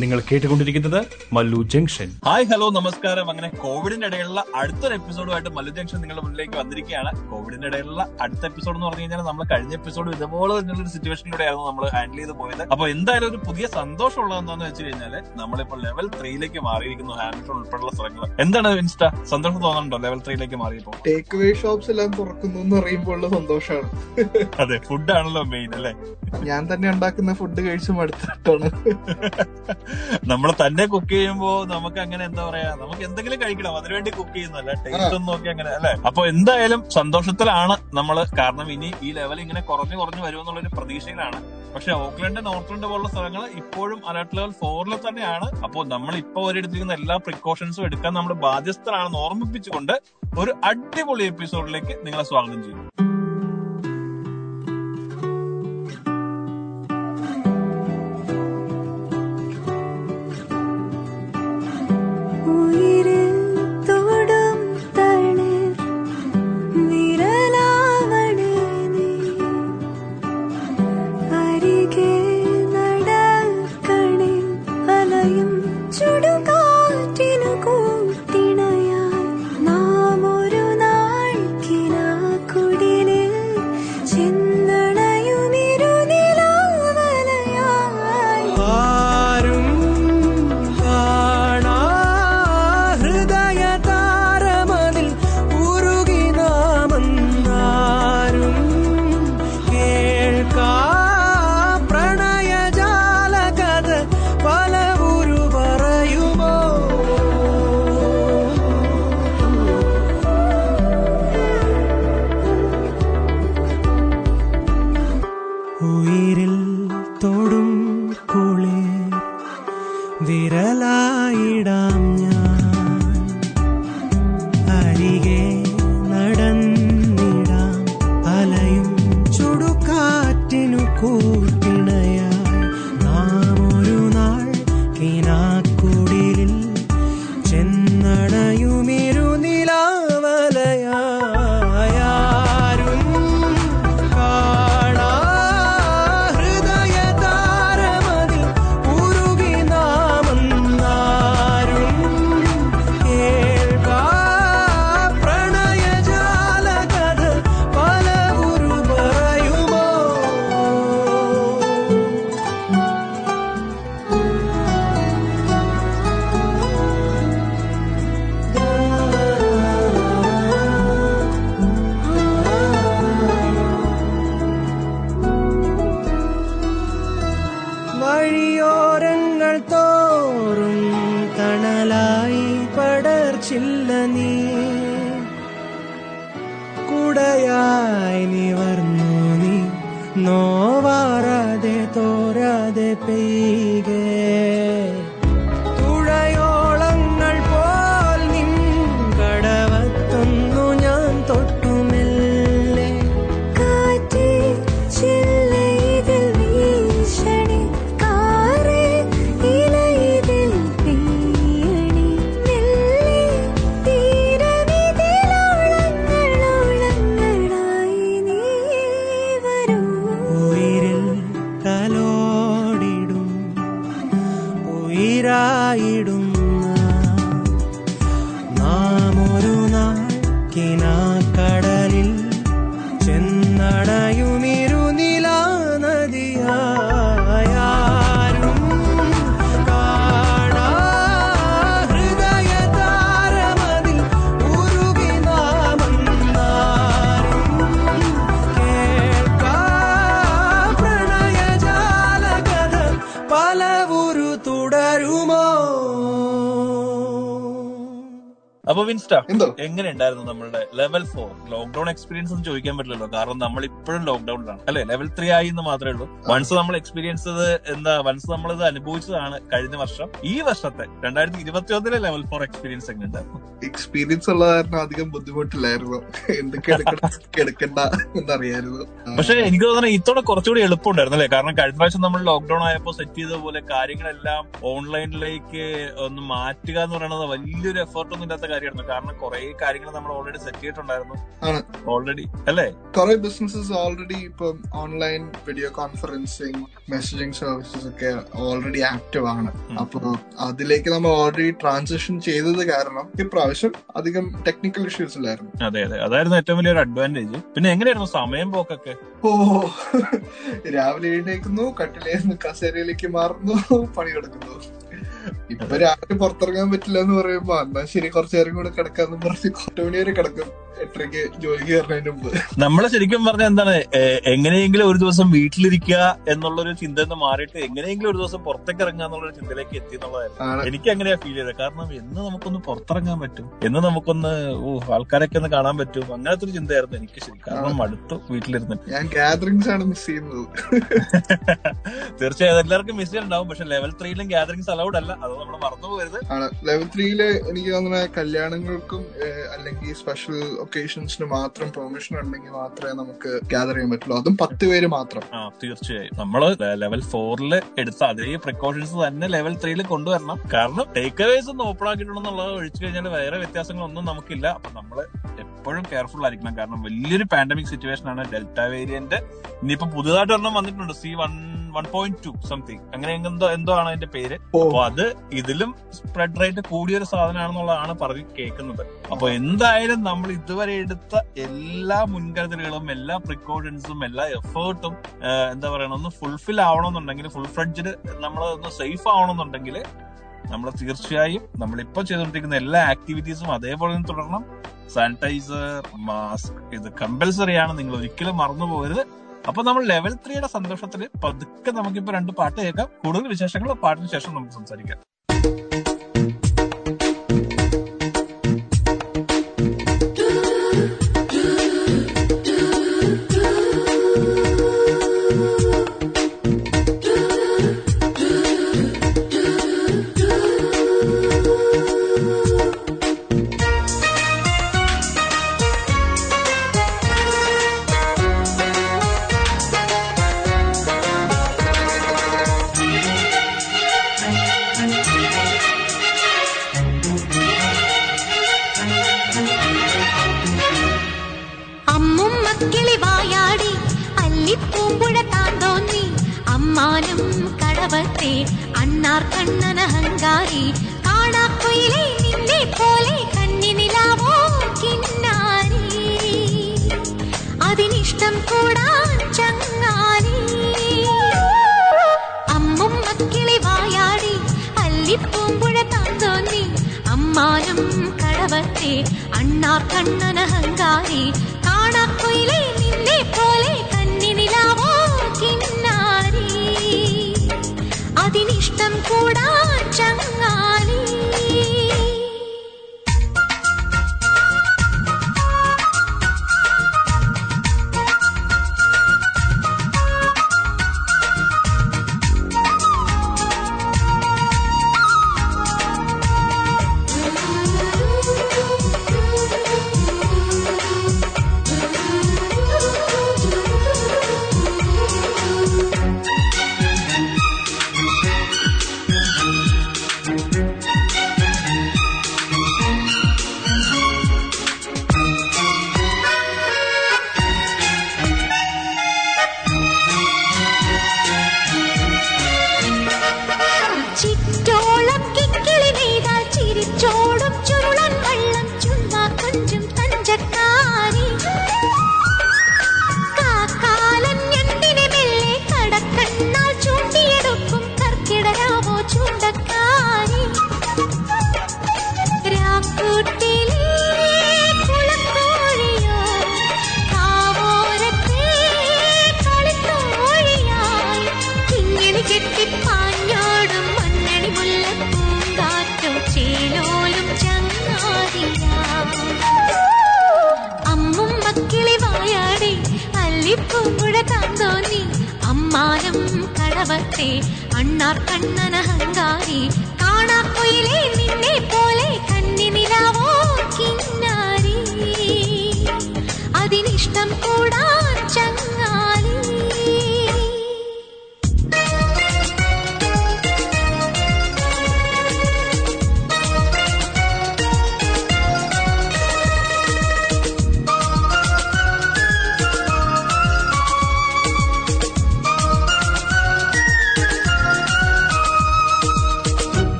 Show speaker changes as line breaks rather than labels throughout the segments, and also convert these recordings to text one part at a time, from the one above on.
നിങ്ങൾ കേട്ടുകൊണ്ടിരിക്കുന്നത് Mallu junction.
Hi hello നമസ്കാരം. അങ്ങനെ കോവിഡിന്റെ ഇടയിലുള്ള അടുത്തൊരു എപ്പിസോഡുമായിട്ട് മല്ലു ജംഗ്ഷൻ നിങ്ങളുടെ മുന്നിലേക്ക് വന്നിരിക്കുകയാണ്. കോവിഡിന്റെ ഇടയിലുള്ള അടുത്ത എപ്പിസോഡ് എന്ന് പറഞ്ഞു കഴിഞ്ഞാൽ നമ്മൾ കഴിഞ്ഞ എപ്പിസോഡ് ഇതുപോലെ തന്നെയുള്ള ഒരു സിറ്റുവേഷനിലൂടെയായിരുന്നു നമ്മൾ ഹാൻഡിൽ ചെയ്ത് പോയത്. അപ്പൊ എന്തായാലും ഒരു പുതിയ സന്തോഷമുള്ളത് എന്താന്ന് വെച്ച് കഴിഞ്ഞാൽ നമ്മളിപ്പോൾ ലെവൽ ത്രീയിലേക്ക് മാറിയിരിക്കുന്നു ഹാമിൽട്ടൺ ഉൾപ്പെടെയുള്ള സ്ഥലങ്ങൾ. എന്താണ് ഇൻസ്റ്റ? സന്തോഷം തോന്നുന്നുണ്ടോ ലെവൽ ത്രീയിലേക്ക് മാറിയപ്പോ
ടേക്ക് അവേ ഷോപ്സ് എല്ലാം തുറക്കുന്നു എന്ന് അറിയുമ്പോൾ ഉള്ള സന്തോഷമാണ്.
അതെ ഫുഡ് ആണല്ലോ മെയിൻ അല്ലേ?
ഞാൻ തന്നെ ഉണ്ടാക്കുന്ന ഫുഡ് കഴിച്ചു മടുത്തിട്ടാണ്.
നമ്മൾ തന്നെ കുക്ക് ചെയ്യുമ്പോ നമുക്ക് അങ്ങനെ എന്താ പറയാ നമുക്ക് എന്തെങ്കിലും കഴിക്കണം. അതിനുവേണ്ടി കുക്ക് ചെയ്യുന്നു അല്ല ടേസ്റ്റ് ഒന്നും നോക്കി അങ്ങനെ അല്ലെ? അപ്പൊ എന്തായാലും സന്തോഷത്തിലാണ് നമ്മൾ കാരണം ഇനി ഈ ലെവൽ ഇങ്ങനെ കുറഞ്ഞു കുറഞ്ഞു വരുമെന്നുള്ള ഒരു പ്രതീക്ഷയിലാണ്. പക്ഷെ ഓക്ലൻഡ് നോർത്ത് പോലുള്ള സ്ഥലങ്ങൾ ഇപ്പോഴും അലർട്ട് ലെവൽ ഫോറിൽ തന്നെയാണ്. അപ്പോൾ നമ്മൾ ഇപ്പോൾ ഒരിടത്തിരിക്കുന്ന എല്ലാ പ്രിക്കോഷൻസും എടുക്കാൻ നമ്മൾ ബാധ്യസ്ഥരാണെന്ന് ഓർമ്മിപ്പിച്ചുകൊണ്ട് ഒരു അടിപൊളി എപ്പിസോഡിലേക്ക് നിങ്ങളെ സ്വാഗതം ചെയ്യുന്നു.
എന്തോ?
എങ്ങനെ ഉണ്ടായിരുന്നു നമ്മളുടെ ലെവൽ ഫോർ? ലോക്ക്ഡൌൺ എക്സ്പീരിയൻസ് ഒന്നും ചോദിക്കാൻ പറ്റില്ലല്ലോ. കാരണം നമ്മൾ ഇപ്പോഴും ലോക്ക്ഡൌണിലാണ് അല്ലെ? ലെവൽ ത്രീ ആയി എന്ന് മാത്രമേ ഉള്ളൂ. വൺസ് നമ്മൾ എക്സ്പീരിയൻസ് എന്താ വൺസ് നമ്മൾ ഇത് അനുഭവിച്ചതാണ് കഴിഞ്ഞ വർഷം. ഈ വർഷത്തെ രണ്ടായിരത്തി ഇരുപത്തി ഒന്നിലെ ലെവൽ ഫോർ എക്സ്പീരിയൻസ് എങ്ങനെ
എക്സ്പീരിയൻസ് ഉള്ള കാരണം അധികം ബുദ്ധിമുട്ടില്ലായിരുന്നു. എന്തൊക്കെ എടുക്കണ്ട എന്നറിയായിരുന്നു.
പക്ഷെ എനിക്ക് തോന്നുന്നത് ഇത്തോടെ കുറച്ചുകൂടി എളുപ്പമുണ്ടായിരുന്നു അല്ലേ? കാരണം കഴിഞ്ഞ പ്രാവശ്യം നമ്മൾ ലോക്ക്ഡൌൺ ആയപ്പോൾ സെറ്റ് ചെയ്ത പോലെ കാര്യങ്ങളെല്ലാം ഓൺലൈനിലേക്ക് ഒന്ന് മാറ്റുക എന്ന് പറയുന്നത് വലിയൊരു എഫേർട്ട് ഒന്നും ഇല്ലാത്ത കാര്യമായിരുന്നു. കാരണം കുറെ കാര്യങ്ങൾ നമ്മൾ ഓൾറെഡി സെറ്റ് ചെയ്തിട്ടുണ്ടായിരുന്നു.
ആണ്.
ഓൾറെഡി അല്ലേ?
കുറെ ബിസിനസ്സസ് ഓൾറെഡി ഇപ്പം online video conferencing messaging services ഒക്കെ ഓൾറെഡി ആക്റ്റീവ് ആണ്. അപ്പൊ അതിലേക്ക് നമ്മൾ ഓൾറെഡി ട്രാൻസിഷൻ ചെയ്തത് കാരണം ഇപ്രാവശ്യം അധികം ടെക്നിക്കൽ ഇഷ്യൂസ് ഇല്ലായിരുന്നു.
അതെ അതെ. അതായിരുന്നു ഏറ്റവും വലിയൊരു അഡ്വാന്റേജ് പിന്നെ എങ്ങനെയായിരുന്നു സമയം പോക്കൊക്കെ?
ഓ രാവിലെ എഴുന്നേക്കുന്നു കട്ടിലേന്ന് കസേരയിലേക്ക് മാറുന്നു പണിയെടുക്കുന്നു. ഇപ്പൊ രാവിലെ പുറത്തിറങ്ങാൻ പറ്റില്ല എന്ന് പറയുമ്പോ എന്നാ ശരി കുറച്ചു നേരം കൂടെ കിടക്കാന്ന് പറഞ്ഞ് എട്ട് മണി വരെ കിടക്കും. എട്ടരയ്ക്ക് ജോലിക്ക് കയറുന്നതിന് മുമ്പ്.
നമ്മൾ ശരിക്കും പറഞ്ഞ എന്താണ് എങ്ങനെയെങ്കിലും ഒരു ദിവസം വീട്ടിലിരിക്കുക എന്നുള്ളൊരു ചിന്ത നിന്ന് മാറിയിട്ട് എങ്ങനെയെങ്കിലും ഒരു ദിവസം പുറത്തേക്ക് ഇറങ്ങുക എന്നുള്ള ചിന്തയിലേക്ക് എത്തി എന്നുള്ളതായിരുന്നു. എനിക്ക് അങ്ങനെയാ ഫീൽ ചെയ്തത്. കാരണം എന്ന് നമുക്കൊന്ന് പുറത്തിറങ്ങാൻ പറ്റും എന്ന് നമുക്കൊന്ന് ഓ ആൾക്കാരൊക്കെ ഒന്ന് കാണാൻ പറ്റും അങ്ങനത്തെ ഒരു ചിന്തയായിരുന്നു എനിക്ക് ശരി കാരണം മടുത്തു വീട്ടിലിരുന്നിട്ട്
ഞാൻ ഗാദറിങ്സ് ആണ് മിസ് ചെയ്യുന്നത്.
തീർച്ചയായും എല്ലാവർക്കും മിസ് ചെയ്യുന്നുണ്ടാവും പക്ഷെ ലെവൽ ത്രീയിലും ഗാദറിംഗ്സ് അലൗഡ് അല്ല. അത് നമ്മൾ മറന്നു പോകരുത്
ലെവൽ ത്രീയിൽ എനിക്ക് തോന്നുന്ന കല്യാണങ്ങൾക്കും അല്ലെങ്കിൽ സ്പെഷ്യൽ ഒക്കേഷൻസിന് മാത്രം പെർമിഷൻ ഉണ്ടെങ്കിൽ മാത്രമേ നമുക്ക് ഗ്യാദർ ചെയ്യാൻ പറ്റുള്ളൂ. അതും പത്ത് പേര് മാത്രം.
ആ തീർച്ചയായും. നമ്മൾ ലെവൽ ഫോറിൽ എടുത്ത അതേ പ്രിക്കോഷൻസ് തന്നെ ലെവൽ ത്രീയിൽ കൊണ്ടുവരണം. കാരണം ടേക്ക് അവേസ് ഒന്ന് ഓപ്പൺ ആക്കിയിട്ടുണ്ടെന്നുള്ളത് ഒഴിച്ചു കഴിഞ്ഞാൽ വേറെ വ്യത്യാസങ്ങളൊന്നും നമുക്കില്ല. അപ്പൊ നമ്മൾ എപ്പോഴും കെയർഫുൾ ആയിരിക്കണം. കാരണം വലിയൊരു പാൻഡമിക് സിറ്റുവേഷൻ ആണ്. ഡെൽറ്റ വേരിയന്റ് ഇനിയിപ്പോ പുതുതായിട്ട് ഒരെണ്ണം വന്നിട്ടുണ്ട്. C one one point two something അങ്ങനെ എന്തോ എന്തോ ആണ് അതിന്റെ പേര്. അപ്പൊ അത് ഇതിലും സ്പ്രെഡ് റേറ്റ് കൂടിയൊരു സാധനമാണെന്നുള്ളതാണ് പറഞ്ഞ് കേൾക്കുന്നത്. അപ്പൊ എന്തായാലും നമ്മൾ ഇതുവരെ എടുത്ത എല്ലാ മുൻകരുതലുകളും എല്ലാ പ്രിക്കോഷൻസും എല്ലാ എഫേർട്ടും എന്താ പറയണ ഒന്ന് ഫുൾഫിൽ ആവണമെന്നുണ്ടെങ്കിൽ ഫുൾ ഫ്രഡ്ജിൽ നമ്മൾ ഒന്ന് സേഫ് ആവണമെന്നുണ്ടെങ്കിൽ നമ്മൾ തീർച്ചയായും നമ്മൾ നമ്മളിപ്പോ ചെയ്തുകൊണ്ടിരിക്കുന്ന എല്ലാ ആക്ടിവിറ്റീസും അതേപോലെ തന്നെ തുടരണം. സാനിറ്റൈസർ മാസ്ക് ഇത് കമ്പൽസറി ആണ്. നിങ്ങൾ ഒരിക്കലും മറന്നു പോകരുത് അപ്പൊ നമ്മൾ ലെവൽ ത്രീയുടെ സന്തോഷത്തിൽ പതുക്കെ നമുക്കിപ്പോ രണ്ട് പാട്ട് കേൾക്കാം. കൂടുതൽ വിശേഷങ്ങൾ പാട്ടിന് ശേഷം നമുക്ക് സംസാരിക്കാം.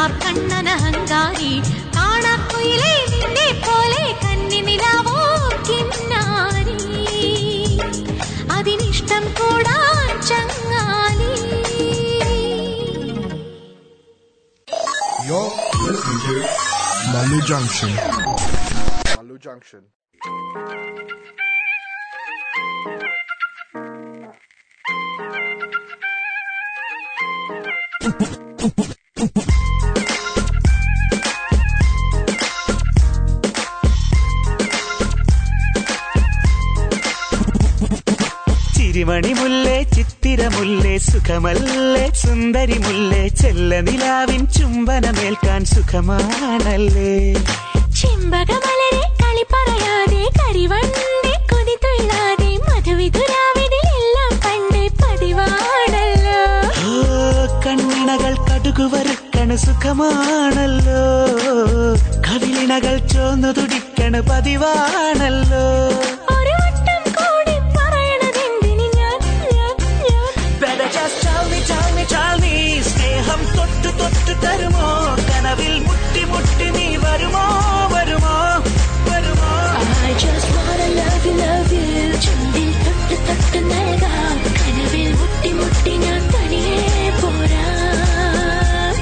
ನಾರ್ ಕಣ್ಣನ
ಹಂಗಾರಿ ಕಾಣ ಕುಯಿಲೆ ನಿನ್ನೆ ಪೋಲೆ ಕನ್ನಿನಿಲಾವೋ ಕಿನ್ನಾರಿ
ಅದಿನಿಷ್ಟಂ ಕೂಡ ಚಂಗಾಲಿ സുഖമല്ലേ? സുന്ദരി മുല്ലേ? ചെല്ല നിലാവിൻ ചുംബനമേൽക്കാൻ സുഖമാണല്ലേ?
ചെമ്പകമലരെ കളി പറയാതെ കരിവണ്ടി കൊതി തൊഴിലാതെ മധുവിതുരാവിനെല്ലാം പണ്ട് പതിവാണല്ലോ.
കണ്ണിണകൾ കടുകു വറുക്കണ് സുഖമാണല്ലോ. കവിളിണകൾ ചോന്നു തുടിക്കണ പതിവാണല്ലോ. തൊട്ടു തരുമോ? കനവിൽ മുട്ടി മുട്ടി നീ വരുമോ? വരുമോ? വരുമോ?
I just wanna love you, love you. ചുണ്ടിൽ തൊട്ട് തൊട്ട് നൽകാം കനവിൽ മുട്ടി മുട്ടി ഞാൻ തനിയെ പോരാം.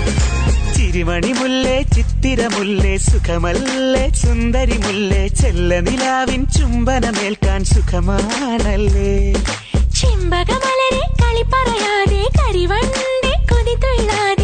ചിരിമണി മുല്ലേ ചിത്തിരമുല്ലേ സുഖമല്ലേ സുന്ദരി മുല്ലേ ചെല്ല നിലാവിൻ ചുംബനമേൽക്കാൻ സുഖമാണല്ലേ.
ചിമ്പകമലരെ കളി പറയാതെ കരിവണ്ടി കൊതി തൊഴിലാതെ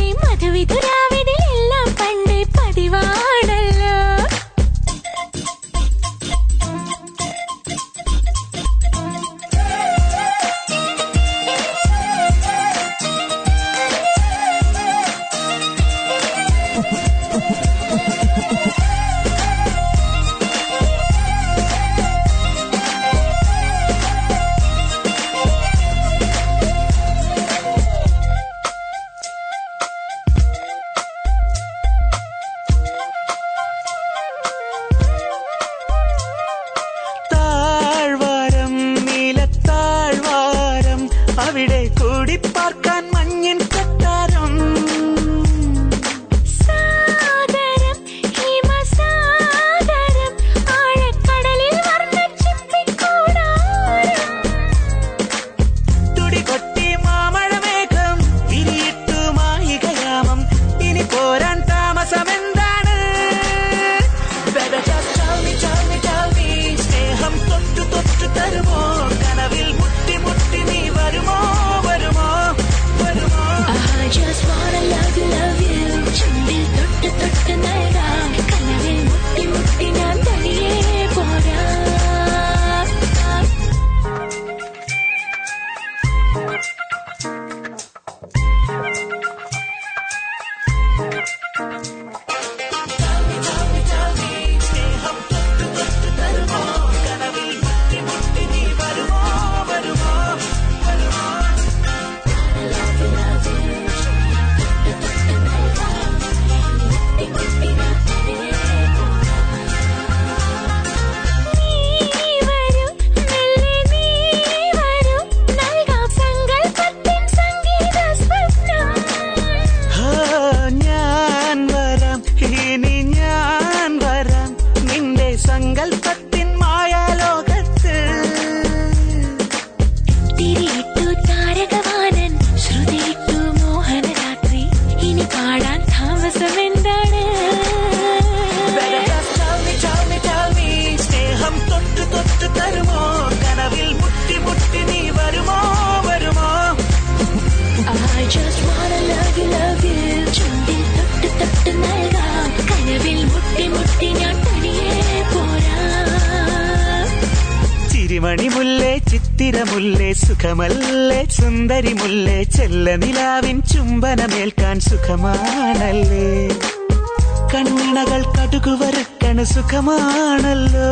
കടുകുവറുക്കണ് സുഖമാണല്ലോ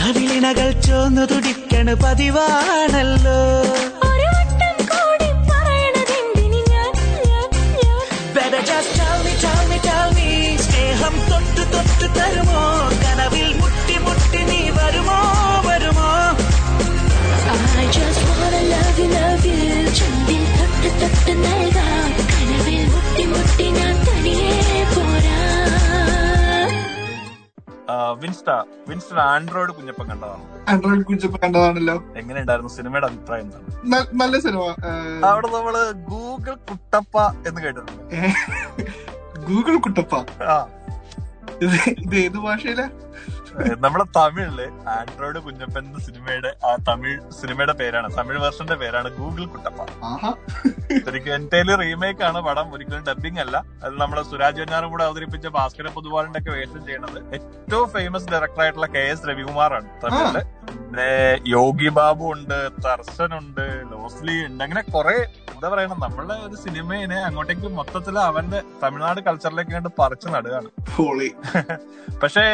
കവിളിണകൾ ചോന്നു തുടിക്കണ് പതിവാണല്ലോ.
ആൻഡ്രോയിഡ് കുഞ്ഞപ്പൻ കണ്ടതാണ്?
ആൻഡ്രോയിഡ് കുഞ്ചപ്പ് കണ്ടതാണല്ലോ.
എങ്ങനെയുണ്ടായിരുന്നു? സിനിമയുടെ അഭിപ്രായം എന്താണ്?
നല്ല സിനിമ.
അവിടെ നമ്മൾ ഗൂഗിൾ കുട്ടപ്പ എന്ന് കേട്ടിട്ടുണ്ട്.
ഗൂഗിൾ കുട്ടപ്പ. ഇത് ഏത് ഭാഷയിലാ?
നമ്മുടെ തമിഴിൽ ആൻഡ്രോയിഡ് കുഞ്ഞപ്പൻ എന്ന സിനിമയുടെ ആ തമിഴ് സിനിമയുടെ പേരാണ് തമിഴ് വേർഷന്റെ പേരാണ് ഗൂഗിൾ കുട്ടപ്പ. ശരിക്കും എന്റെ റീമേക്ക് ആണ് പടം ഒരിക്കലും ഡബിംഗ് അല്ല. അത് നമ്മുടെ സുരാജ് വെഞ്ഞാറും കൂടെ അവതരിപ്പിച്ച ഭാസ്കര പൊതുവാളിന്റെ ഒക്കെ വേഷം ചെയ്യുന്നത് ഏറ്റവും ഫേമസ് ഡയറക്ടർ ആയിട്ടുള്ള കെ എസ് രവികുമാറാണ് തമിഴിൽ. പിന്നെ യോഗി ബാബു ഉണ്ട് തർസൻ ഉണ്ട് ലോസ്ലി ഉണ്ട് അങ്ങനെ കുറെ എന്താ പറയണം നമ്മളെ ഒരു സിനിമയെ അങ്ങോട്ടേക്ക് മൊത്തത്തിൽ അവന്റെ തമിഴ്നാട് കൾച്ചറിലേക്ക് കണ്ട് പറിച്ചു നടുകയാണ്. പക്ഷേ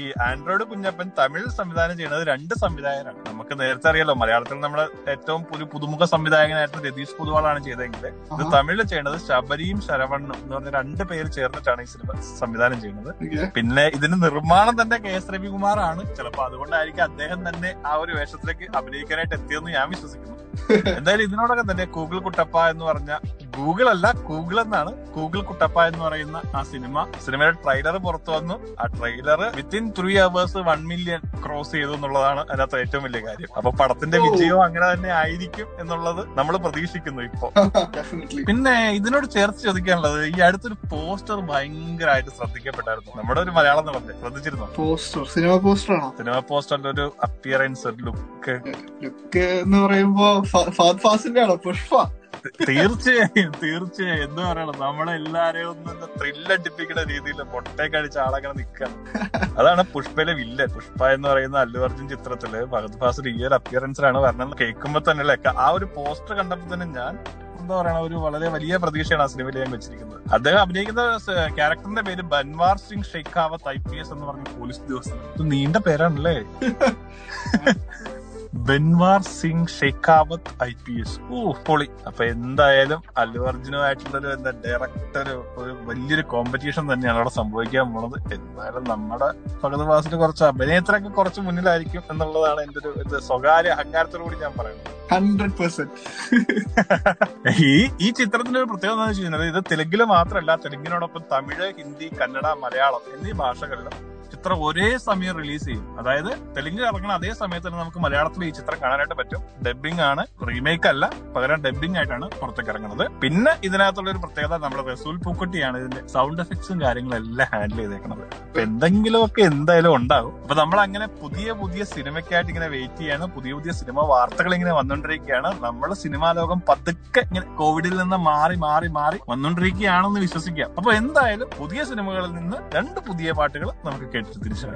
ഈ ഈ ആൻഡ്രോയിഡ് കുഞ്ഞപ്പൻ തമിഴ് സംവിധാനം ചെയ്യുന്നത് രണ്ട് സംവിധായകരാണ്. നമുക്ക് നേരത്തെ അറിയാലോ മലയാളത്തിൽ നമ്മൾ ഏറ്റവും ഒരു പുതുമുഖ സംവിധായകനായിട്ട് രതീഷ് പൊതുവാളാണ് ചെയ്തതെങ്കിൽ ഇത് തമിഴിൽ ചെയ്യുന്നത് ശബരിയും ശരവണ്ണും എന്ന് പറഞ്ഞ രണ്ട് പേര് ചേർന്നിട്ടാണ് ഈ സിനിമ സംവിധാനം ചെയ്യുന്നത്. പിന്നെ ഇതിന് നിർമ്മാണം തന്നെ കെ എസ് രവികുമാറാണ്. ചിലപ്പോ അതുകൊണ്ടായിരിക്കും അദ്ദേഹം തന്നെ ആ ഒരു വേഷത്തിലേക്ക് അഭിനയിക്കാനായിട്ട് എത്തിയെന്ന് ഞാൻ വിശ്വസിക്കുന്നു. എന്തായാലും ഇതിനോടൊക്കെ തന്നെ ഗൂഗിൾ കുട്ടപ്പ എന്ന് പറഞ്ഞ ഗൂഗിൾ അല്ല ഗൂഗിൾ എന്നാണ്. ഗൂഗിൾ കുട്ടപ്പ എന്ന് പറയുന്ന ആ സിനിമ. സിനിമയുടെ ട്രെയിലർ പുറത്തു വന്നു. ആ trailer within three hours one million cross ചെയ്തു എന്നുള്ളതാണ് അതിനകത്ത് ഏറ്റവും വലിയ കാര്യം. അപ്പൊ പടത്തിന്റെ വിജയവും അങ്ങനെ തന്നെ ആയിരിക്കും എന്നുള്ളത് നമ്മൾ പ്രതീക്ഷിക്കുന്നു ഇപ്പൊ. പിന്നെ ഇതിനോട് ചേർത്ത് ചോദിക്കാനുള്ളത് ഈ അടുത്തൊരു പോസ്റ്റർ ഭയങ്കരമായിട്ട് ശ്രദ്ധിക്കപ്പെട്ടായിരുന്നു. നമ്മുടെ ഒരു മലയാളം നടന്നെ ശ്രദ്ധിച്ചിരുന്നു?
പോസ്റ്റർ സിനിമ പോസ്റ്റർ ആണോ?
സിനിമ പോസ്റ്ററിന്റെ ഒരു അപ്പിയറൻസ് ഒരു ലുക്ക്
ലുക്ക് എന്ന് പറയുമ്പോ ഫാസിന്റെ ആണോ? പുഷ്പ
തീർച്ചയായും തീർച്ചയായും. എന്താ പറയണം നമ്മളെല്ലാരെയും ഒന്ന് ത്രില്ലടിപ്പിക്കുന്ന രീതിയിൽ പൊട്ടേ അടിച്ച ആളങ്ങനെ നിൽക്കുക അതാണ് പുഷ്പയിലെ വില്ല പുഷ്പ എന്ന് പറയുന്ന അല്ലു അർജുൻ ചിത്രത്തിൽ ഭഗത് ഫാസിൽ ഈ ഒരു അപ്പിയറൻസിലാണ് വരണം. കേൾക്കുമ്പോ തന്നെ അല്ലേ? ആ ഒരു പോസ്റ്റർ കണ്ടപ്പോ തന്നെ ഞാൻ എന്താ പറയണ ഒരു വളരെ വലിയ പ്രതീക്ഷയാണ് ആ സിനിമയിൽ ഞാൻ വെച്ചിരിക്കുന്നത്. അദ്ദേഹം അഭിനയിക്കുന്ന ക്യാരക്ടറിന്റെ പേര് Banwar Singh Shekhawat I P S എന്ന് പറഞ്ഞ പോലീസ് ഉദ്യോഗസ്ഥൻ. നീണ്ട പേരാണല്ലേ? Banwar Singh Shekhawat I P S. ഓ പൊളി. അപ്പൊ എന്തായാലും അല്ലു അർജുനുമായിട്ടുള്ളൊരു എന്താ ഡയറക്ടർ ഒരു വലിയൊരു കോമ്പറ്റീഷൻ തന്നെയാണ് അവിടെ സംഭവിക്കാൻ പോണത്. എന്തായാലും നമ്മുടെ ഭഗത് വാസിന് കുറച്ച് അഭിനയത്തിലൊക്കെ കുറച്ച് മുന്നിലായിരിക്കും എന്നുള്ളതാണ് എന്റെ ഒരു ഇത്. സ്വകാര്യ അഹങ്കാരത്തോടു കൂടി ഞാൻ പറയുന്നത്.
ഹൺഡ്രഡ് പെർസെന്റ്
ഈ ഈ ചിത്രത്തിന്റെ ഒരു പ്രത്യേകത എന്താണെന്ന് വെച്ച് കഴിഞ്ഞാൽ ഇത് തെലുങ്കിൽ മാത്രമല്ല തെലുങ്കിനോടൊപ്പം തമിഴ് ഹിന്ദി കന്നഡ മലയാളം എന്നീ ഭാഷകളിലും ചിത്രം ഒരേ സമയം റിലീസ് ചെയ്യും. അതായത് തെലുങ്ക് ഇറങ്ങുന്ന അതേ സമയത്ത് തന്നെ നമുക്ക് മലയാളത്തിൽ ഈ ചിത്രം കാണാനായിട്ട് പറ്റും. ഡബിംഗ് ആണ്. റീമേക്ക് അല്ല. പകരം ഡബിംഗ് ആയിട്ടാണ് പുറത്തേക്ക് ഇറങ്ങുന്നത്. പിന്നെ ഇതിനകത്തുള്ള ഒരു പ്രത്യേകത നമ്മുടെ റസൂൽ പൂക്കുട്ടിയാണ് ഇതിന്റെ സൗണ്ട് എഫക്ട്സും കാര്യങ്ങളും എല്ലാം ഹാൻഡിൽ ചെയ്തേക്കുന്നത്. അപ്പൊ എന്തെങ്കിലുമൊക്കെ എന്തായാലും ഉണ്ടാവും. അപ്പൊ നമ്മൾ അങ്ങനെ പുതിയ പുതിയ സിനിമയ്ക്കായിട്ട് ഇങ്ങനെ വെയിറ്റ് ചെയ്യാണ്. പുതിയ പുതിയ സിനിമ വാർത്തകൾ ഇങ്ങനെ വന്നുകൊണ്ടിരിക്കുകയാണ് നമ്മൾ സിനിമാ ലോകം പതുക്കെ ഇങ്ങനെ കോവിഡിൽ നിന്ന് മാറി മാറി മാറി വന്നുകൊണ്ടിരിക്കുകയാണെന്ന് വിശ്വസിക്കാം. അപ്പൊ എന്തായാലും പുതിയ സിനിമകളിൽ നിന്ന് രണ്ട് പുതിയ പാട്ടുകൾ നമുക്ക് കേട്ടിട്ട് തിരിച്ചു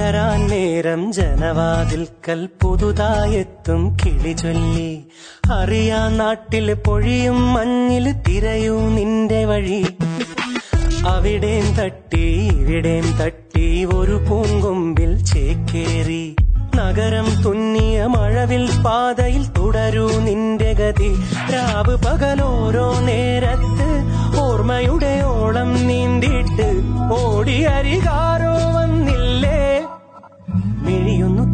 വരാം
പുലരാൻ നേരം ജനവാതിൽക്കൽ പുതുതായെത്തും കിളി ചൊല്ലി. അറിയാ നാട്ടിൽ പൊഴിയും മഞ്ഞിൽ തിരയൂ നിന്റെ വഴി. അവിടേം തട്ടി ഇവിടേം തട്ടി ഒരു പൂങ്കൊമ്പിൽ ചേക്കേറി. നഗരം തുന്നിയ മഴവിൽ പാതയിൽ തുടരൂ നിന്റെ ഗതി. രാവ് പകലോരോ നേരത്ത് ഓർമ്മയുടെ ഓളം നീന്തിയിട്ട് ഓടി അരികാരോ വന്നില്ലേ. മിഴിയൊന്നു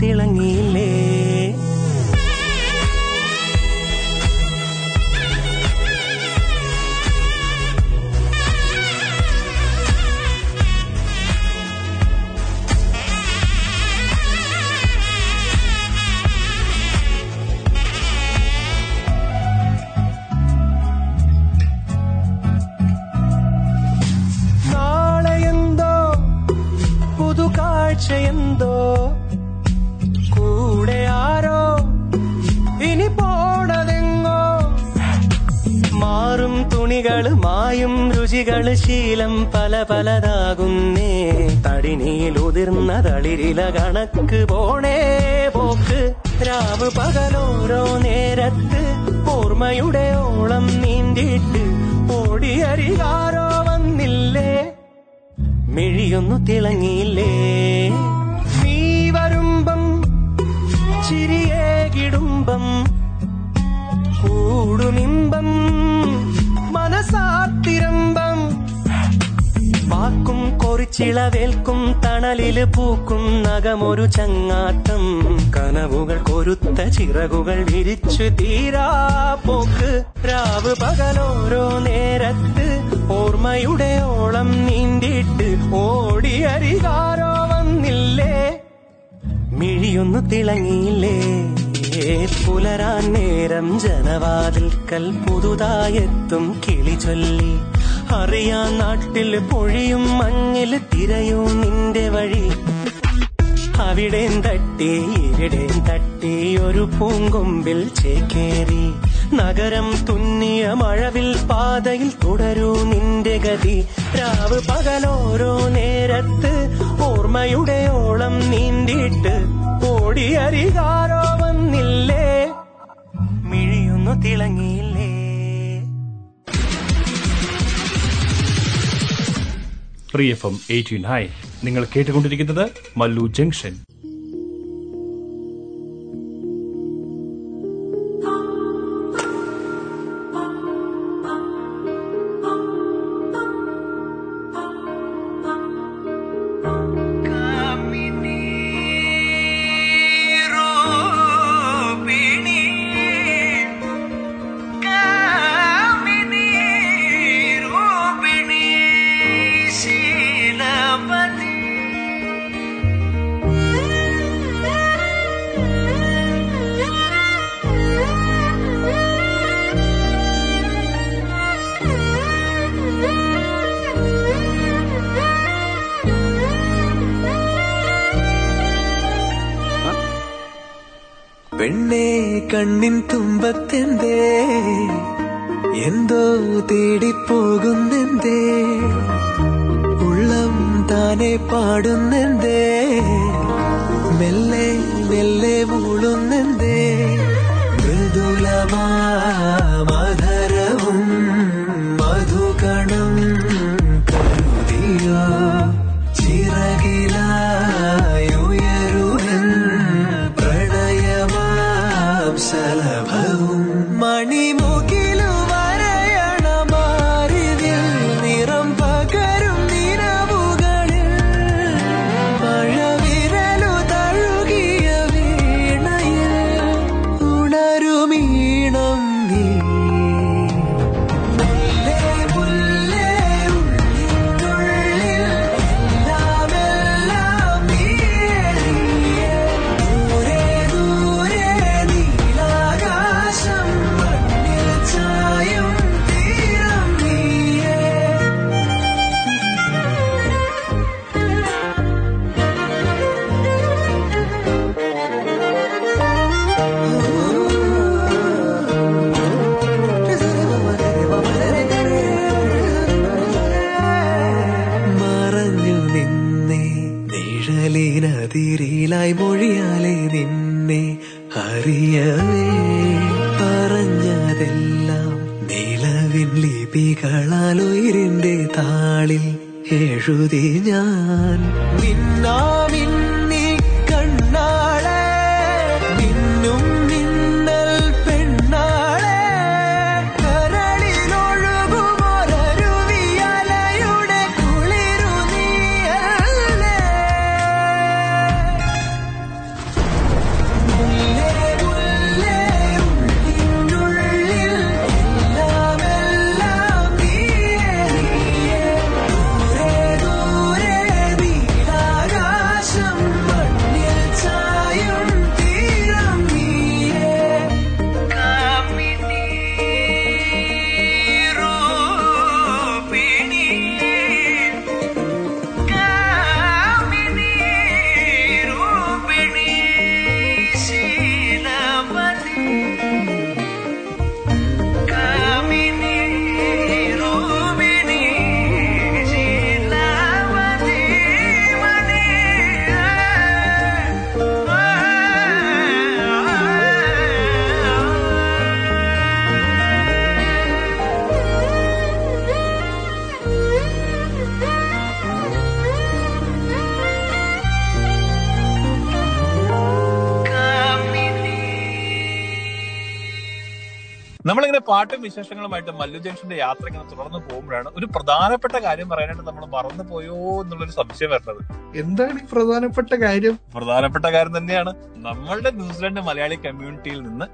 തിളങ്ങിയില്ലേ?
തുണികൾ മായും രുചികൾ ശീലം പല പലതാകുന്നേ. തടിനിയിൽ ഉതിർന്ന തളിരില കണക്ക് പോണേ പോക്ക്. രാവ് പകലോരോ നേരത്ത് ഓർമ്മയുടെ ഓളം നീന്തിയിട്ട് ഓടിയരികാരോ വന്നില്ലേ? മിഴിയൊന്നു തിളങ്ങിയില്ലേ? നീ വരുമ്പം ചിരിയേകിടുമ്പം കൂടുമിമ്പം മനസാത്തിരമ്പം വാക്കും കൊറിച്ചിളവേൽക്കും തണലിൽ പൂക്കും നഖമൊരു ചങ്ങാത്തം. കനവുകൾ കൊരുത്ത ചിറകുകൾ വിരിച്ചു തീരാ പോക്ക്. രാവ് പകലോരോ നേരത്ത് ഓർമ്മയുടെ ഓളം നീണ്ടിട്ട് ഓടിയരികാരോ വന്നില്ലേ? മിഴിയൊന്നു തിളങ്ങിയില്ലേ? പുലരാൻ നേരം ജനവാതിൽക്കൽ പുതുതായെത്തും കിളി ചൊല്ലി. അറിയാൻ നാട്ടിൽ പൊഴിയും മഞ്ഞിൽ തിരയും നിന്റെ വഴി. അവിടേം തട്ടി ഇവിടേം തട്ടി ഒരു പൂങ്കൊമ്പിൽ ചേക്കേറി. നഗരം തുന്നിയ മഴവിൽ പാതയിൽ തുടരൂ നിന്റെ ഗതി. രാവ് പകലോരോ നേരത്ത് ഓർമ്മയുടെ ഓളം നീണ്ടിട്ട് ഓടിയരികാരോ മിഴിയൊന്നു തിളങ്ങിയില്ലേ?
പ്രിയഫം എയ്റ്റീൻ ഹൈ നിങ്ങൾ കേട്ടുകൊണ്ടിരിക്കുന്നത് മല്ലു ജംഗ്ഷൻ.
പാട്ടും വിശേഷങ്ങളുമായിട്ട് മല്ലു ജംഗ്ഷന്റെ യാത്ര ഇങ്ങനെ തുടർന്ന് പോകുമ്പോഴാണ് ഒരു പ്രധാനപ്പെട്ട കാര്യം പറയാനായിട്ട് നമ്മൾ മറന്നു പോയോ എന്നുള്ളൊരു സംശയം വരുന്നത്.
എന്താണ് ഈ പ്രധാനപ്പെട്ട കാര്യം?
പ്രധാനപ്പെട്ട കാര്യം തന്നെയാണ്. നമ്മളുടെ ന്യൂസിലാൻഡ് മലയാളി കമ്മ്യൂണിറ്റിയിൽ നിന്ന്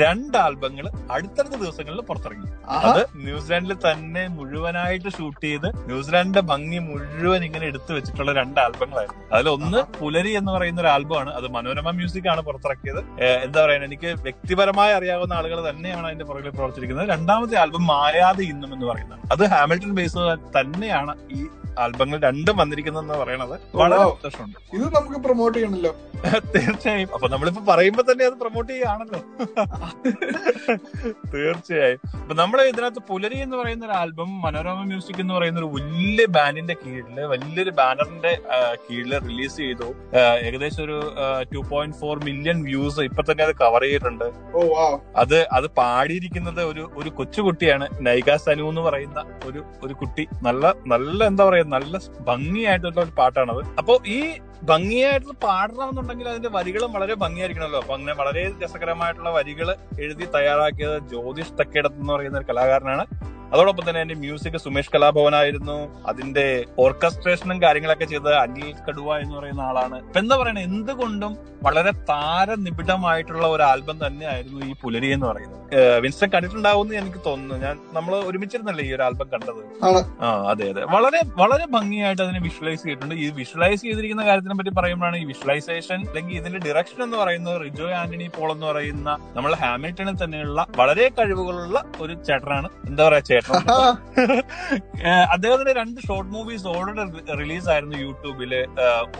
രണ്ട് ആൽബങ്ങൾ അടുത്തടുത്ത ദിവസങ്ങളിൽ പുറത്തിറങ്ങി. അത് ന്യൂസിലാൻഡിൽ തന്നെ മുഴുവനായിട്ട് ഷൂട്ട് ചെയ്ത് ന്യൂസിലാൻഡിന്റെ ഭംഗി മുഴുവൻ ഇങ്ങനെ എടുത്തു വെച്ചിട്ടുള്ള രണ്ട് ആൽബങ്ങളായിരുന്നു. അതിലൊന്ന് പുലരി എന്ന് പറയുന്ന ഒരു ആൽബമാണ്. അത് മനോരമ മ്യൂസിക് ആണ് പുറത്തിറക്കിയത്. എന്താ പറയുക എനിക്ക് വ്യക്തിപരമായി അറിയാവുന്ന ആളുകൾ തന്നെയാണ് അതിന്റെ പുറകിൽ പ്രവർത്തിച്ചിരിക്കുന്നത്. രണ്ടാമത്തെ ആൽബം മായാതെ ഇന്നും എന്ന് പറയുന്നത് അത് ഹാമിൽട്ടൺ ബേസ് തന്നെയാണ് ഈ ആൽബങ്ങൾ രണ്ടും വന്നിരിക്കുന്നതെന്ന് പറയണത്. വളരെ സന്തോഷമുണ്ട്.
ഇത് നമുക്ക് പ്രൊമോട്ട് ചെയ്യണല്ലോ.
തീർച്ചയായും. അപ്പൊ നമ്മളിപ്പോ പറയുമ്പോ തന്നെ അത് പ്രൊമോട്ട് ചെയ്യുകയാണല്ലോ. തീർച്ചയായും. അപ്പൊ നമ്മൾ ഇതിനകത്ത് പുലരി എന്ന് പറയുന്ന ഒരു ആൽബം മനോരമ മ്യൂസിക് എന്ന് പറയുന്ന ഒരു വലിയ ബാൻഡിന്റെ കീഴിൽ വലിയൊരു ബാനറിന്റെ കീഴിൽ റിലീസ് ചെയ്തു. ഏകദേശം ഒരു two point four million views ഇപ്പൊ തന്നെ അത് കവർ ചെയ്തിട്ടുണ്ട്. അത് അത് പാടിയിരിക്കുന്നത് ഒരു ഒരു കൊച്ചുകുട്ടിയാണ്. നൈക സനു എന്ന് പറയുന്ന ഒരു ഒരു കുട്ടി. നല്ല നല്ല എന്താ പറയാ നല്ല ഭംഗിയായിട്ടുള്ള ഒരു പാട്ടാണത്. അപ്പോ ഈ ഭംഗിയായിട്ട് പാടണമെന്നുണ്ടെങ്കിൽ അതിന്റെ വരികളും വളരെ ഭംഗിയായിരിക്കണമല്ലോ. അപ്പൊ അങ്ങനെ വളരെ രസകരമായിട്ടുള്ള വരികൾ എഴുതി തയ്യാറാക്കിയത് ജ്യോതിഷ് തക്കേടത്ത് എന്ന് പറയുന്ന ഒരു കലാകാരനാണ്. അതോടൊപ്പം തന്നെ എന്റെ മ്യൂസിക് സുമേഷ് കലാഭവനായിരുന്നു. അതിന്റെ ഓർക്കസ്ട്രേഷനും കാര്യങ്ങളൊക്കെ ചെയ്ത് അനിൽ കടുവ എന്ന് പറയുന്ന ആളാണ്. ഇപ്പൊ എന്താ പറയണേ? എന്തുകൊണ്ടും വളരെ താരനിബിഡമായിട്ടുള്ള ഒരു ആൽബം തന്നെയായിരുന്നു ഈ പുലരി എന്ന് പറയുന്നത്. വിൻസ്റ്റൺ കണ്ടിട്ടുണ്ടാവുമെന്ന് എനിക്ക് തോന്നുന്നു. ഞാൻ നമ്മൾ ഒരുമിച്ചിരുന്നല്ലേ ഈ ഒരു ആൽബം കണ്ടത്? ആ അതെ അതെ. വളരെ വളരെ ഭംഗിയായിട്ട് അതിനെ വിഷ്വലൈസ് ചെയ്തിട്ടുണ്ട്. ഈ വിഷ്വലൈസ് ചെയ്തിരിക്കുന്ന കാര്യത്തിനെ പറ്റി പറയുമ്പോഴാണ് ഈ വിഷ്വലൈസേഷൻ അല്ലെങ്കിൽ ഇതിന്റെ ഡിറക്ഷൻ എന്ന് പറയുന്നത് റിജോ ആന്റണി പോൾ എന്ന് പറയുന്ന നമ്മൾ ഹാമിൽട്ടണിൽ തന്നെയുള്ള വളരെ കഴിവുകളുള്ള ഒരു ചേട്ടനാണ്. എന്താ പറയാ അദ്ദേഹത്തിന്റെ രണ്ട് ഷോർട്ട് മൂവീസ് ഓൾറെഡി റിലീസ് ആയിരുന്നു യൂട്യൂബിൽ.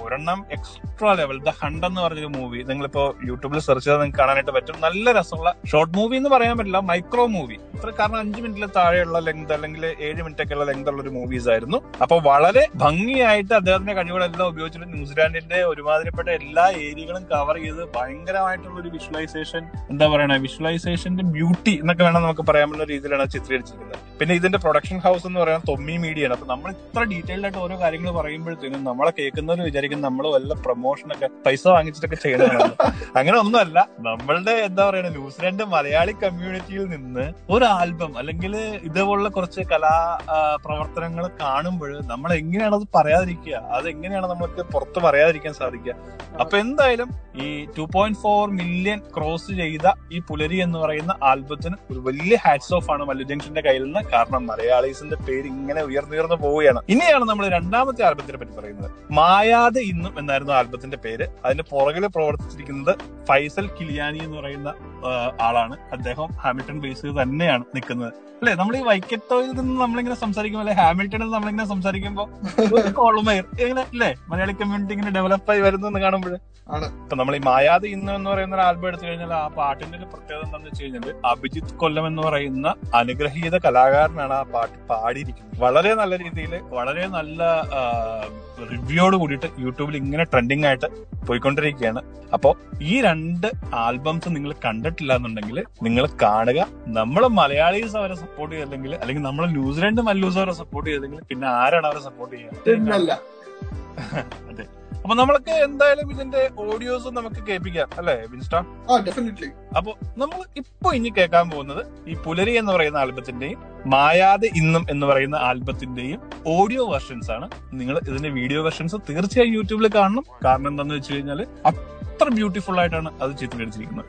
ഒരെണ്ണം എക്സ്ട്രാ ലെവൽ ദ ഹണ്ട് എന്ന് പറഞ്ഞൊരു മൂവി നിങ്ങളിപ്പോ യൂട്യൂബിൽ സെർച്ച് ചെയ്താൽ നിങ്ങൾക്ക് കാണാനായിട്ട് പറ്റും. നല്ല രസമുള്ള ഷോർട്ട് മൂവി എന്ന് പറയാൻ പറ്റില്ല മൈക്രോ മൂവി ഇത്ര കാരണം അഞ്ച് മിനിറ്റിൽ താഴെയുള്ള ലെങ്ത് അല്ലെങ്കിൽ ഏഴ് മിനിറ്റ് ഒക്കെ ഉള്ള ലെങ്ത് ഉള്ള ഒരു മൂവീസ് ആയിരുന്നു. അപ്പൊ വളരെ ഭംഗിയായിട്ട് അദ്ദേഹത്തിന്റെ കഴിവുകളെല്ലാം ഉപയോഗിച്ചിട്ട് ന്യൂസിലാൻഡിന്റെ ഒരുമാതിരിപ്പെട്ട എല്ലാ ഏരിയകളും കവർ ചെയ്ത് ഭയങ്കരമായിട്ടുള്ള ഒരു വിഷ്വലൈസേഷൻ എന്താ പറയണ വിഷ്വലൈസേഷന്റെ ബ്യൂട്ടി എന്നൊക്കെ വേണം നമുക്ക് പറയാനുള്ള രീതിയിലാണ് ചിത്രീകരിച്ചിരിക്കുന്നത്. പിന്നെ ഇതിന്റെ പ്രൊഡക്ഷൻ ഹൗസ് എന്ന് പറയുന്നത് തൊമ്മി മീഡിയ ആണ്. അപ്പൊ നമ്മൾ ഇത്ര ഡീറ്റെയിൽഡ് ആയിട്ട് ഓരോ കാര്യങ്ങൾ പറയുമ്പോഴത്തേനും നമ്മളെ കേൾക്കുന്നവർ വിചാരിക്കും നമ്മൾ വല്ല പ്രൊമോഷൻ ഒക്കെ പൈസ വാങ്ങിച്ചിട്ടൊക്കെ ചെയ്യണമെന്ന് അങ്ങനെ ഒന്നുമല്ല. നമ്മളുടെ എന്താ പറയുക ന്യൂസിലാൻഡ് മലയാളി കമ്മ്യൂണിറ്റിയിൽ നിന്ന് ഒരു ആൽബം അല്ലെങ്കിൽ ഇതുപോലുള്ള കുറച്ച് കലാ പ്രവർത്തനങ്ങൾ കാണുമ്പോൾ നമ്മൾ എങ്ങനെയാണ് അത് പറയാതിരിക്കുക? അത് എങ്ങനെയാണ് നമ്മൾക്ക് പുറത്ത് പറയാതിരിക്കാൻ സാധിക്കുക? അപ്പൊ എന്തായാലും ഈ two point four million cross ചെയ്ത ഈ പുലരി എന്ന് പറയുന്ന ആൽബത്തിന് ഒരു വലിയ ഹാറ്റ്സ് ഓഫ് ആണ് മല്ലു ജംഗ്ഷന്റെ കയ്യിൽ നിന്ന് കാരണം മലയാളീസിന്റെ പേര് ഇങ്ങനെ ഉയർന്നുയർന്നു പോവുകയാണ്. ഇനിയാണ് നമ്മൾ രണ്ടാമത്തെ ആൽബത്തിനെ പറ്റി പറയുന്നത്. മായാതെ ഇന്നും എന്നായിരുന്നു ആൽബത്തിന്റെ പേര്. അതിന്റെ പുറകിൽ പ്രവർത്തിച്ചിരിക്കുന്നത് ഫൈസൽ കിലിയാനി എന്ന് പറയുന്ന ആളാണ്. അദ്ദേഹം ഹാമിൽട്ടൺ ബേസ് തന്നെയാണ് നിൽക്കുന്നത്. അല്ലെ? നമ്മൾ ഈ വൈക്കത്തോയിൽ നിന്ന് നമ്മളിങ്ങനെ സംസാരിക്കുമ്പോൾ അല്ലെ? ഹാമിൽട്ടണിൽ നിന്ന് നമ്മളിങ്ങനെ സംസാരിക്കുമ്പോൾ കോളുമയർ ഇങ്ങനെ അല്ലേ? മലയാളി കമ്മ്യൂണിറ്റി ഇങ്ങനെ ഡെവലപ്പ് ആയി വരുന്നു എന്ന് കാണുമ്പോൾ. ഇപ്പൊ നമ്മൾ ഈ മായാതെ ഇന്ന് എന്ന് പറയുന്ന ഒരു ആൽബം എടുത്തു കഴിഞ്ഞാൽ ആ പാട്ടിന്റെ ഒരു പ്രത്യേകത എന്താണെന്ന് വെച്ച് കഴിഞ്ഞാൽ അഭിജിത്ത് കൊല്ലം എന്ന് പറയുന്ന അനുഗ്രഹീത കലാകാരനാണ് ആ പാട്ട് പാടിയിരിക്കുന്നത്. വളരെ നല്ല രീതിയിൽ വളരെ നല്ല റിവ്യൂയോട് കൂടിയിട്ട് യൂട്യൂബിൽ ഇങ്ങനെ ട്രെൻഡിങ് ആയിട്ട് പോയിക്കൊണ്ടിരിക്കുകയാണ്. അപ്പോ ഈ രണ്ട് ആൽബംസ് നിങ്ങൾ കണ്ടിട്ടില്ല എന്നുണ്ടെങ്കിൽ നിങ്ങൾ കാണുക. നമ്മളെ മലയാളീസ് അവരെ സപ്പോർട്ട് ചെയ്തില്ലെങ്കിൽ അല്ലെങ്കിൽ നമ്മൾ ന്യൂസിലൻഡ് മല്ലൂസ് അവരെ സപ്പോർട്ട് ചെയ്തില്ലെങ്കിൽ പിന്നെ ആരാണ് അവരെ സപ്പോർട്ട്
ചെയ്യുന്നത്
അതെ. അപ്പൊ നമ്മൾക്ക് എന്തായാലും ഇതിന്റെ ഓഡിയോസ് നമുക്ക് കേൾപ്പിക്കാം അല്ലെ വിൻസ്റ്റ?
ഡെഫിനറ്റ്ലി
അപ്പൊ നമ്മൾ ഇപ്പൊ ഇനി കേൾക്കാൻ പോകുന്നത് ഈ പുലരി എന്ന് പറയുന്ന ആൽബത്തിന്റെയും മായാതെ ഇന്നും എന്ന് പറയുന്ന ആൽബത്തിന്റെയും ഓഡിയോ വെർഷൻസ് ആണ്. നിങ്ങൾ ഇതിന്റെ വീഡിയോ വെർഷൻസ് തീർച്ചയായും യൂട്യൂബിൽ കാണണം. കാരണം എന്താണെന്ന് വെച്ച് കഴിഞ്ഞാൽ അത്ര ബ്യൂട്ടിഫുൾ ആയിട്ടാണ് അത് ചിത്രീകരിച്ചിരിക്കുന്നത്.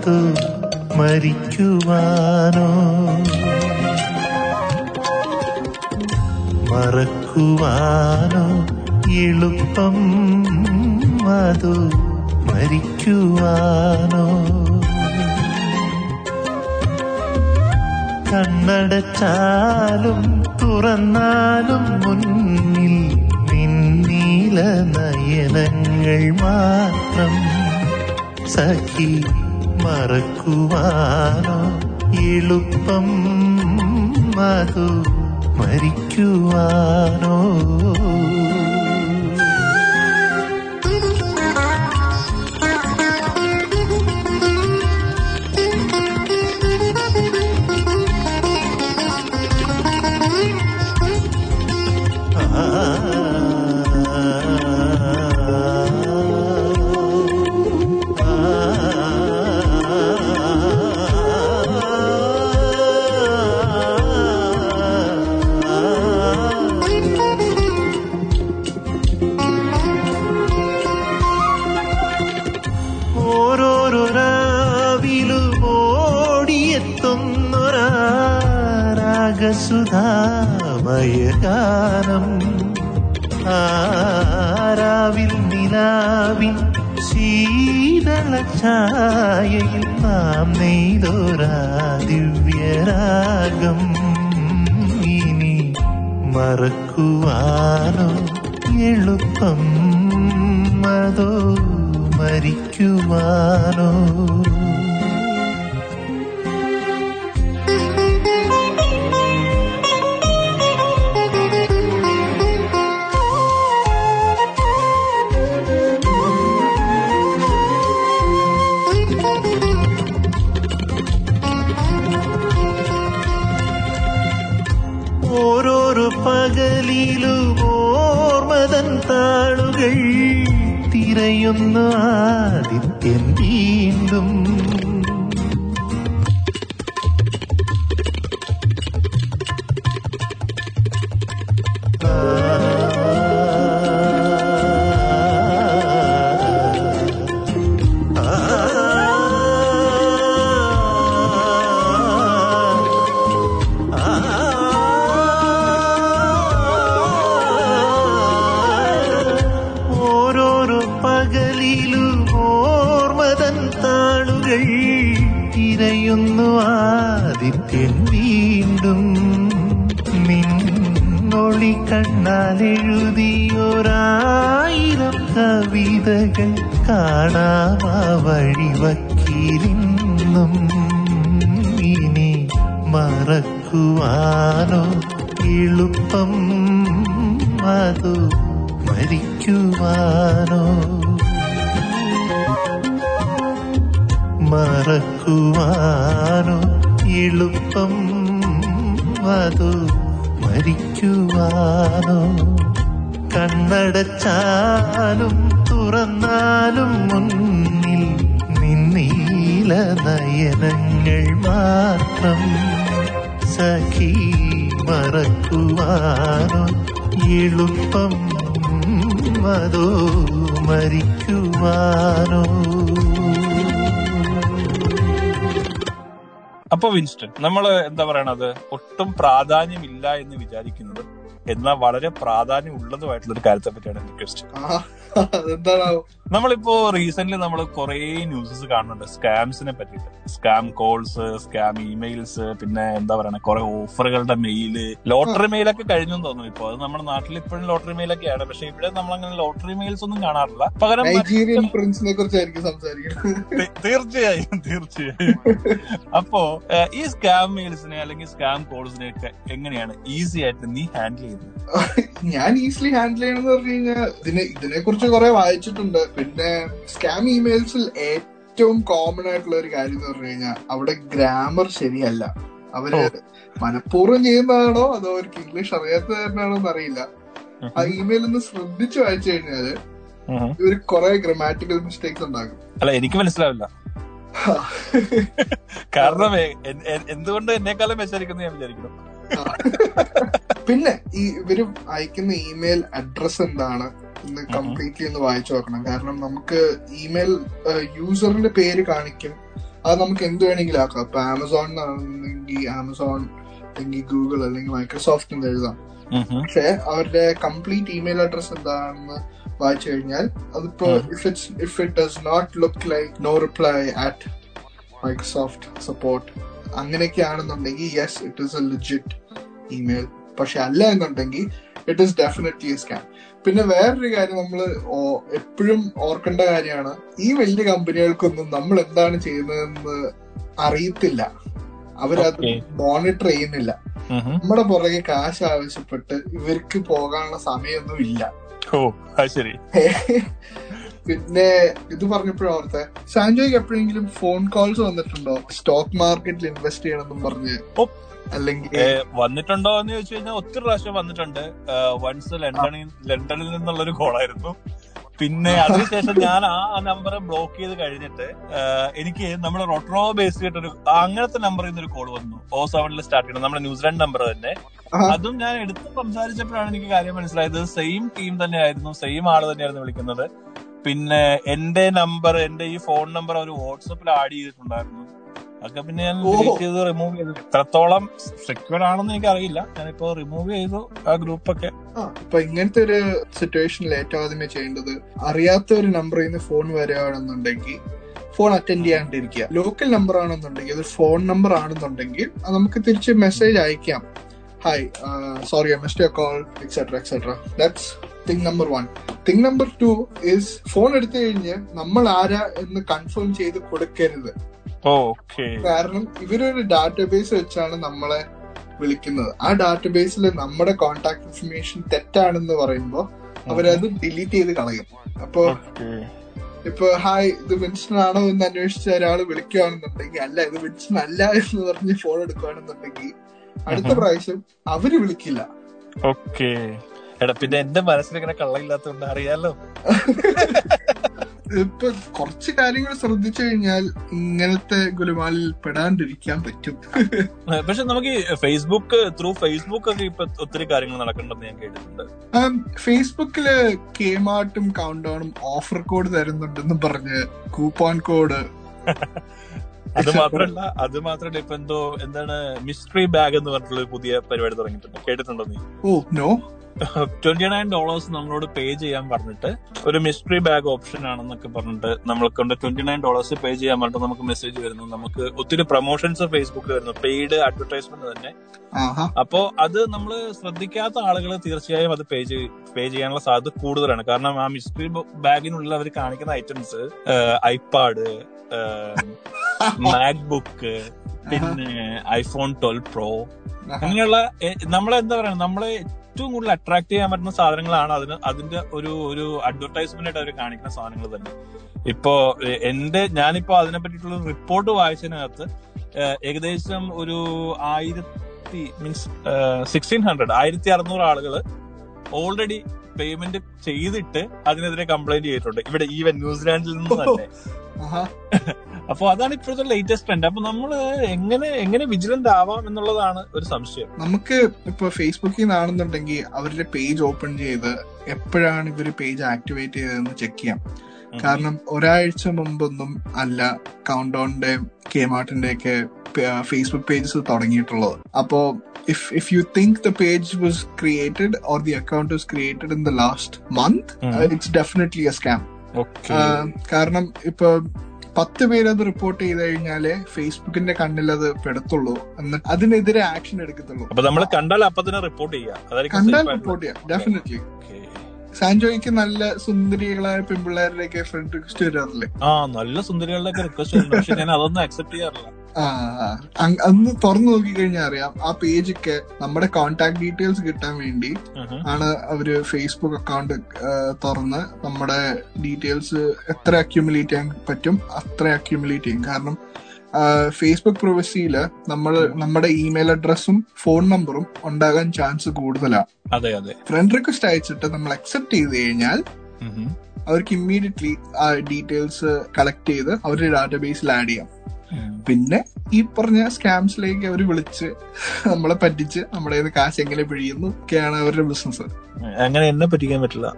അതു മരിക്കുവാനോ? മറക്കുവാനോ? എളുപ്പം അതോ മരിക്കുവാനോ? കണ്ണടച്ചാലും തുറന്നാലും മുന്നിൽ നിന്നീല നയനങ്ങൾ മാത്രം സഖി മറക്കുവാനോ? എളുപ്പം മധു മരിക്കുവാനോ? ഗാനം. ആരാവിൽ നിലാവിൻ ശീതള ഛായയിൽ നാം നെയ്തോരാ ദിവ്യരാഗം. ഇനി മറക്കുവാനോ എളുപ്പം അതോ മരിക്കുവാനോ അതോ മരിക്കുവാനോ?
അപ്പൊ വിൻസ്റ്റൺ നമ്മൾ എന്താ പറയണത്? ഒട്ടും പ്രാധാന്യമില്ല എന്ന് വിചാരിക്കുന്നത് എന്നാൽ വളരെ പ്രാധാന്യം ഉള്ളതുമായിട്ടുള്ള ഒരു കാര്യത്തെ പറ്റിയാണ് റിക്വസ്റ്റ് ക്വസ്റ്റ്യൻ നമ്മളിപ്പോ റീസെന്റ് നമ്മൾ കുറെ ന്യൂസസ് കാണുന്നുണ്ട്. സ്കാംസിനെ പറ്റിയിട്ട്. സ്കാം കോൾസ് സ്കാം ഇമെയിൽസ് പിന്നെ എന്താ പറയണ കുറെ ഓഫറുകളുടെ മെയിൽ ലോട്ടറി മെയിലൊക്കെ കഴിഞ്ഞു തോന്നുന്നു ഇപ്പൊ. അത് നമ്മുടെ നാട്ടിൽ ഇപ്പോഴും ലോട്ടറി മെയിലൊക്കെയാണ് പക്ഷെ ഇവിടെ നമ്മൾ അങ്ങനെ ലോട്ടറി മെയിൽസ് ഒന്നും കാണാറില്ല. പകരം തീർച്ചയായും തീർച്ചയായും. അപ്പോ ഈ സ്കാം മെയിൽസിനെ അല്ലെങ്കിൽ സ്കാം കോൾസിനെ ഒക്കെ എങ്ങനെയാണ് ഈസി ആയിട്ട് നീ ഹാൻഡിൽ ചെയ്യുന്നത്?
ഞാൻ ഈസിലി ഹാൻഡിൽ ചെയ്യണമെന്ന് പറഞ്ഞു കഴിഞ്ഞാൽ ഇതിനെ ഇതിനെ കുറിച്ച് കുറെ വായിച്ചിട്ടുണ്ട്. പിന്നെ സ്കാം ഇമെയിൽസിൽ ഏറ്റവും കോമൺ ആയിട്ടുള്ള ഒരു കാര്യം എന്ന് പറഞ്ഞു കഴിഞ്ഞാൽ അവിടെ ഗ്രാമർ ശരിയല്ല. അവർ മനഃപൂർവം ചെയ്യുന്നതാണോ അതോ അവർക്ക് ഇംഗ്ലീഷ് അറിയാത്തത് തന്നെയാണോ എന്നറിയില്ല ആ ഇമെയിൽ ഒന്ന് ശ്രദ്ധിച്ചു വായിച്ചു
കഴിഞ്ഞാൽ.
ഇവർ കുറെ ഗ്രാമാറ്റിക്കൽ മിസ്റ്റേക്സ് ഉണ്ടാകും
അല്ല എനിക്ക് മനസ്സിലാവില്ല. കാരണം എന്തുകൊണ്ട് എന്നെക്കാളും വിചാരിക്കുന്നു ഞാൻ വിചാരിക്കുന്നു.
പിന്നെ ഈ ഇവർ അയക്കുന്ന ഇമെയിൽ അഡ്രസ് എന്താണ് ഒന്ന് കംപ്ലീറ്റ്ലി ഒന്ന് വായിച്ചു നോക്കണം. കാരണം നമുക്ക് ഇമെയിൽ യൂസറിന്റെ പേര് കാണിക്കും. അത് നമുക്ക് എന്ത് വേണമെങ്കിലും ആക്കാം. ഇപ്പൊ ആമസോൺ ആണെങ്കിൽ ആമസോൺ അല്ലെങ്കിൽ ഗൂഗിൾ അല്ലെങ്കിൽ മൈക്രോസോഫ്റ്റ് എന്ന് എഴുതാം. പക്ഷെ അവരുടെ കംപ്ലീറ്റ് ഇമെയിൽ അഡ്രസ് എന്താണെന്ന് വായിച്ചു കഴിഞ്ഞാൽ അതിപ്പോ if it's if it does not look like no reply at Microsoft support അങ്ങനെയൊക്കെ ആണെന്നുണ്ടെങ്കിൽ yes it is a legit email പക്ഷെ അല്ല എന്നുണ്ടെങ്കിൽ ഇറ്റ് ഇസ് ഡെഫിനറ്റ്ലി സ്കാം പിന്നെ വേറൊരു കാര്യം നമ്മൾ എപ്പോഴും ഓർക്കേണ്ട കാര്യമാണ് ഈ വലിയ കമ്പനികൾക്കൊന്നും നമ്മൾ എന്താണ് ചെയ്യുന്നതെന്ന് അറിയത്തില്ല. അവരത് മോണിറ്റർ ചെയ്യുന്നില്ല. നമ്മുടെ പുറകെ കാശ് ആവശ്യപ്പെട്ട് ഇവർക്ക് പോകാനുള്ള സമയമൊന്നും ഇല്ല.
ഓ ശരി.
പിന്നെ ഇത് പറഞ്ഞപ്പോഴും ഓർത്തെ. സാൻജോയ്ക്ക് എപ്പോഴെങ്കിലും ഫോൺ കോൾസ് വന്നിട്ടുണ്ടോ? സ്റ്റോക്ക് മാർക്കറ്റിൽ ഇൻവെസ്റ്റ് ചെയ്യണമെന്നും പറഞ്ഞ്. അല്ലെങ്കിൽ
വന്നിട്ടുണ്ടോ എന്ന് ചോദിച്ചു കഴിഞ്ഞാൽ ഒത്തിരി പ്രാവശ്യം വന്നിട്ടുണ്ട്. വൺസ് ലണ്ടനിൽ ലണ്ടനിൽ നിന്നുള്ള ഒരു കോളായിരുന്നു പിന്നെ അതിനുശേഷം ഞാൻ ആ നമ്പർ ബ്ലോക്ക് ചെയ്ത് കഴിഞ്ഞിട്ട് എനിക്ക് നമ്മുടെ റൊട്രോ ബേസ് ചെയ്തിട്ടൊരു അങ്ങനത്തെ നമ്പറിൽ നിന്ന് ഒരു കോൾ വന്നു. ഓ സെവനിൽ സ്റ്റാർട്ട് ചെയ്യണം. നമ്മുടെ ന്യൂസിലാൻഡ് നമ്പർ തന്നെ. അതും ഞാൻ എടുത്ത് സംസാരിച്ചപ്പോഴാണ് എനിക്ക് കാര്യം മനസ്സിലായത്. സെയിം ടീം തന്നെയായിരുന്നു. സെയിം ആൾ തന്നെയായിരുന്നു വിളിക്കുന്നത്. പിന്നെ എന്റെ നമ്പർ എന്റെ ഈ ഫോൺ നമ്പർ അവർ വാട്സപ്പിൽ ആഡ് ചെയ്തിട്ടുണ്ടായിരുന്നു. അതൊക്കെ പിന്നെ ഞാൻ. ഡിലീറ്റ് ചെയ്ത് റിമൂവ് ചെയ്തു. എത്രത്തോളം സെക്യൂർ ആണെന്ന് എനിക്ക് അറിയില്ല ഞാനിപ്പോ റിമൂവ് ചെയ്തു ആ ഗ്രൂപ്പ് ഒക്കെ.
ഇപ്പൊ ഇങ്ങനത്തെ ഒരു സിറ്റുവേഷനിൽ ഏറ്റവും ആദ്യമേ ചെയ്യേണ്ടത് അറിയാത്ത ഒരു നമ്പറിൽ നിന്ന് ഫോൺ വരികയാണെന്നുണ്ടെങ്കിൽ ഫോൺ അറ്റൻഡ് ചെയ്യാണ്ടിരിക്കുക. ലോക്കൽ നമ്പർ ആണെന്നുണ്ടെങ്കിൽ അത് ഫോൺ നമ്പർ ആണെന്നുണ്ടെങ്കിൽ നമുക്ക് തിരിച്ച് മെസ്സേജ് അയക്കാം. Hi sorry I missed call etcetera etcetera that's thing number one thing number two is phone എടുത്തു കഴിഞ്ഞ് നമ്മൾ ആരാ എന്ന് കൺഫേം ചെയ്ത് കൊടുക്കരുത്.
ഓക്കെ
കാരണം ഇവരൊരു ഡാറ്റാബേസ് വെച്ചാണ് നമ്മളെ വിളിക്കുന്നത്. ആ ഡാറ്റാബേസിൽ നമ്മുടെ കോൺടാക്ട് ഇൻഫർമേഷൻ തെറ്റാണെന്ന് പറയുമ്പോൾ അവരത് ഡിലീറ്റ് ചെയ്ത് കളയും. അപ്പൊ ഇപ്പൊ ഹായ് ഇത് വിൻസ്റ്റൺ ആണോ എന്ന് അന്വേഷിച്ച ഒരാൾ വിളിക്കുകയാണെന്നുണ്ടെങ്കിൽ അല്ല ഇത് വിൻസ്റ്റൺ അല്ല എന്ന് പറഞ്ഞ് ഫോൺ എടുക്കുകയാണെന്നുണ്ടെങ്കിൽ അടുത്ത പ്രാവശ്യം അവർ വിളിക്കില്ല.
ഓക്കെ എടാ പിന്നെ എന്റെ മനസ്സിൽ ഇങ്ങനെ കള്ളയില്ലാത്തതുകൊണ്ട് അറിയാലോ.
ഇപ്പൊ കുറച്ച് കാര്യങ്ങൾ ശ്രദ്ധിച്ചു കഴിഞ്ഞാൽ ഇങ്ങനത്തെ ഗുലുമാലിൽ പെടാണ്ടിരിക്കാൻ പറ്റും.
പക്ഷെ നമുക്ക് ഫേസ്ബുക്ക് ത്രൂ ഫേസ്ബുക്ക് ഒക്കെ ഇപ്പൊ ഒത്തിരി കാര്യങ്ങൾ നടക്കണ്ടെന്ന് ഞാൻ കേട്ടിട്ടുണ്ട്.
ഫേസ്ബുക്കിൽ കേമാർട്ടും കൗണ്ട് ഡൗണും ഓഫർ കോഡ് തരുന്നുണ്ടെന്നും പറഞ്ഞ് കൂപ്പോൺ കോഡ്
അത് മാത്രല്ല അത് മാത്രല്ല ഇപ്പൊ എന്തോ എന്താണ് മിസ്റ്ററി ബാഗ് എന്ന് പറഞ്ഞിട്ടുള്ള പുതിയ പരിപാടി തുടങ്ങിയിട്ടുണ്ട്. കേട്ടിട്ടുണ്ടോ നീ?
Oh no
twenty nine dollars നമ്മളോട് പേ ചെയ്യാൻ പറഞ്ഞിട്ട് ഒരു മിസ്റ്ററി ബാഗ് ഓപ്ഷൻ ആണെന്നൊക്കെ പറഞ്ഞിട്ട് നമ്മളെ കൊണ്ട് ട്വന്റി നയൻ ഡോളേഴ്സ് പേ ചെയ്യാൻ പറഞ്ഞിട്ട് നമുക്ക് മെസ്സേജ് വരുന്നു. നമുക്ക് ഒത്തിരി പ്രൊമോഷൻസ് ഫേസ്ബുക്കിൽ വരുന്നു. പെയ്ഡ് അഡ്വർടൈസ്മെന്റ് തന്നെ. അപ്പോ അത് നമ്മൾ ശ്രദ്ധിക്കാത്ത ആളുകൾ തീർച്ചയായും അത് പേ പേ ചെയ്യാനുള്ള സാധ്യത കൂടുതലാണ്. കാരണം ആ മിസ്റ്ററി ബാഗിനുള്ളിൽ അവർ കാണിക്കുന്ന ഐറ്റംസ് ഐപാഡ് മാക്ബുക്ക് പിന്നെ ഐഫോൺ ട്വൽവ് പ്രോ അങ്ങനെയുള്ള നമ്മളെന്താ നമ്മളെ എന്താ പറയാ നമ്മളെ ഏറ്റവും കൂടുതൽ അട്രാക്ട് ചെയ്യാൻ പറ്റുന്ന സാധനങ്ങളാണ് അതിന് അതിന്റെ ഒരു ഒരു അഡ്വർടൈസ്മെന്റ് ആയിട്ട് അവർ കാണിക്കുന്ന സാധനങ്ങൾ തന്നെ. ഇപ്പോ എന്റെ ഞാനിപ്പോ അതിനെ പറ്റിയിട്ടുള്ള റിപ്പോർട്ട് വായിച്ചതിനകത്ത് ഏകദേശം ഒരു ആയിരത്തി മീൻസ് സിക്സ്റ്റീൻ ഹൺഡ്രഡ് ആയിരത്തി അറുന്നൂറ് ആളുകൾ ഓൾറെഡി പേയ്മെന്റ് ചെയ്തിട്ട് അതിനെതിരെ കംപ്ലൈന്റ് ചെയ്തിട്ടുണ്ട്. ഇവിടെ ഈവൻ ന്യൂസിലാൻഡിൽ നിന്ന് തന്നെ. അപ്പൊ അതാണ് ഇപ്പോഴത്തെ ലേറ്റസ്റ്റ് ട്രെൻഡ് അപ്പൊ നമ്മൾ എങ്ങനെ എങ്ങനെ വിജിലന്റ് ആവാം എന്നുള്ളതാണ് ഒരു സംശയം.
നമുക്ക് ഇപ്പൊ ഫേസ്ബുക്കിൽ നിന്നാണെന്നുണ്ടെങ്കിൽ അവരുടെ പേജ് ഓപ്പൺ ചെയ്ത് എപ്പോഴാണ് ഇവർ പേജ് ആക്ടിവേറ്റ് ചെയ്തതെന്ന് ചെക്ക് ചെയ്യാം. കാരണം ഒരാഴ്ച മുമ്പൊന്നും അല്ല കൗണ്ട് ഡൗണിന്റെ കേമാർട്ടിന്റെ ഒക്കെ ഫേസ്ബുക്ക് പേജസ് തുടങ്ങിയിട്ടുള്ളത്. അപ്പോ if if you think the page was created or the account was created in the last month it's definitely a scam കാരണം ഇപ്പൊ പത്ത് പേരത് റിപ്പോർട്ട് ചെയ്ത് കഴിഞ്ഞാലേ ഫേസ്ബുക്കിന്റെ കണ്ണിൽ അത് പെടുത്തുള്ളൂ. എന്നിട്ട് അതിനെതിരെ ആക്ഷൻ എടുക്കത്തുള്ളൂ.
അപ്പൊ നമ്മൾ കണ്ടാൽ അപ്പൊ തന്നെ റിപ്പോർട്ട് ചെയ്യാം. അതായിരിക്കും
കണ്ടാൽ റിപ്പോർട്ട് ചെയ്യാം. ഡെഫിനറ്റ്ലി. സാൻജോയ്ക്ക് നല്ല സുന്ദരികളായ പെൺപിള്ളേരുടെയൊക്കെ ഫ്രണ്ട് റിക്വസ്റ്റ് വരാറില്ലേ?
ആ നല്ല സുന്ദരികളുടെ റിക്വസ്റ്റ് പക്ഷെ ഞാൻ അതൊന്നും അക്സെപ്റ്റ് ചെയ്യാറില്ല.
അന്ന് തുറന്നു നോക്കി കഴിഞ്ഞാൽ അറിയാം ആ പേജൊക്കെ നമ്മുടെ കോണ്ടാക്ട് ഡീറ്റെയിൽസ് കിട്ടാൻ വേണ്ടി ആണ് അവർ ഫേസ്ബുക്ക് അക്കൗണ്ട് തുറന്ന് നമ്മുടെ ഡീറ്റെയിൽസ് എത്ര അക്യുമുലേറ്റ് ചെയ്യാൻ പറ്റും അത്ര അക്യുമുലേറ്റ് ചെയ്യും. കാരണം ഫേസ്ബുക്ക് പ്രൊവസിയിൽ നമ്മൾ നമ്മുടെ ഇമെയിൽ അഡ്രസ്സും ഫോൺ നമ്പറും ഉണ്ടാകാൻ ചാൻസ് കൂടുതലാണ്
അതെ അതെ.
ഫ്രണ്ട് റിക്വസ്റ്റ് അയച്ചിട്ട് നമ്മൾ അക്സെപ്റ്റ് ചെയ്ത് കഴിഞ്ഞാൽ അവർക്ക് ഇമ്മീഡിയറ്റ്ലി ആ ഡീറ്റെയിൽസ് കളക്ട് ചെയ്ത് അവരുടെ ഡാറ്റാബേസിൽ ആഡ് ചെയ്യാം. പിന്നെ ഈ പറഞ്ഞ സ്കാംസിലേക്ക് അവർ വിളിച്ച് നമ്മളെ പറ്റിച്ച് നമ്മുടെ കയ്യിന്ന് കാശ് എങ്ങനെ പിഴിയുന്നു ഒക്കെയാണ് അവരുടെ ബിസിനസ്
അങ്ങനെ എന്നെ പറ്റിക്കാൻ പറ്റില്ല.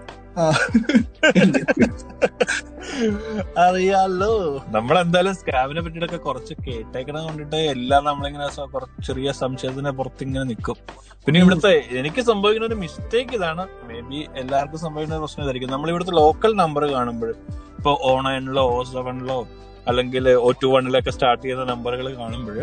അറിയാലോ. നമ്മളെന്തായാലും സ്കാമിനെ പറ്റിയിട്ടൊക്കെ കുറച്ച് കേട്ടേക്കണ കൊണ്ടിട്ട് എല്ലാം നമ്മളിങ്ങനെ ചെറിയ സംശയത്തിന് പുറത്തിങ്ങനെ നിൽക്കും പിന്നെ ഇവിടുത്തെ എനിക്ക് സംഭവിക്കുന്ന ഒരു മിസ്റ്റേക്ക് ഇതാണ്. മേ ബി എല്ലാവർക്കും സംഭവിക്കുന്ന പ്രശ്നം ഇതായിരിക്കും. നമ്മൾ ഇവിടുത്തെ ലോക്കൽ നമ്പർ കാണുമ്പോൾ ഇപ്പൊ ഓൺലൈനിലോ നയനിലോ ഓ സെവനിലോ അല്ലെങ്കിൽ ഒ ടു വണ്ണിലൊക്കെ സ്റ്റാർട്ട് ചെയ്യുന്ന നമ്പറുകൾ കാണുമ്പോൾ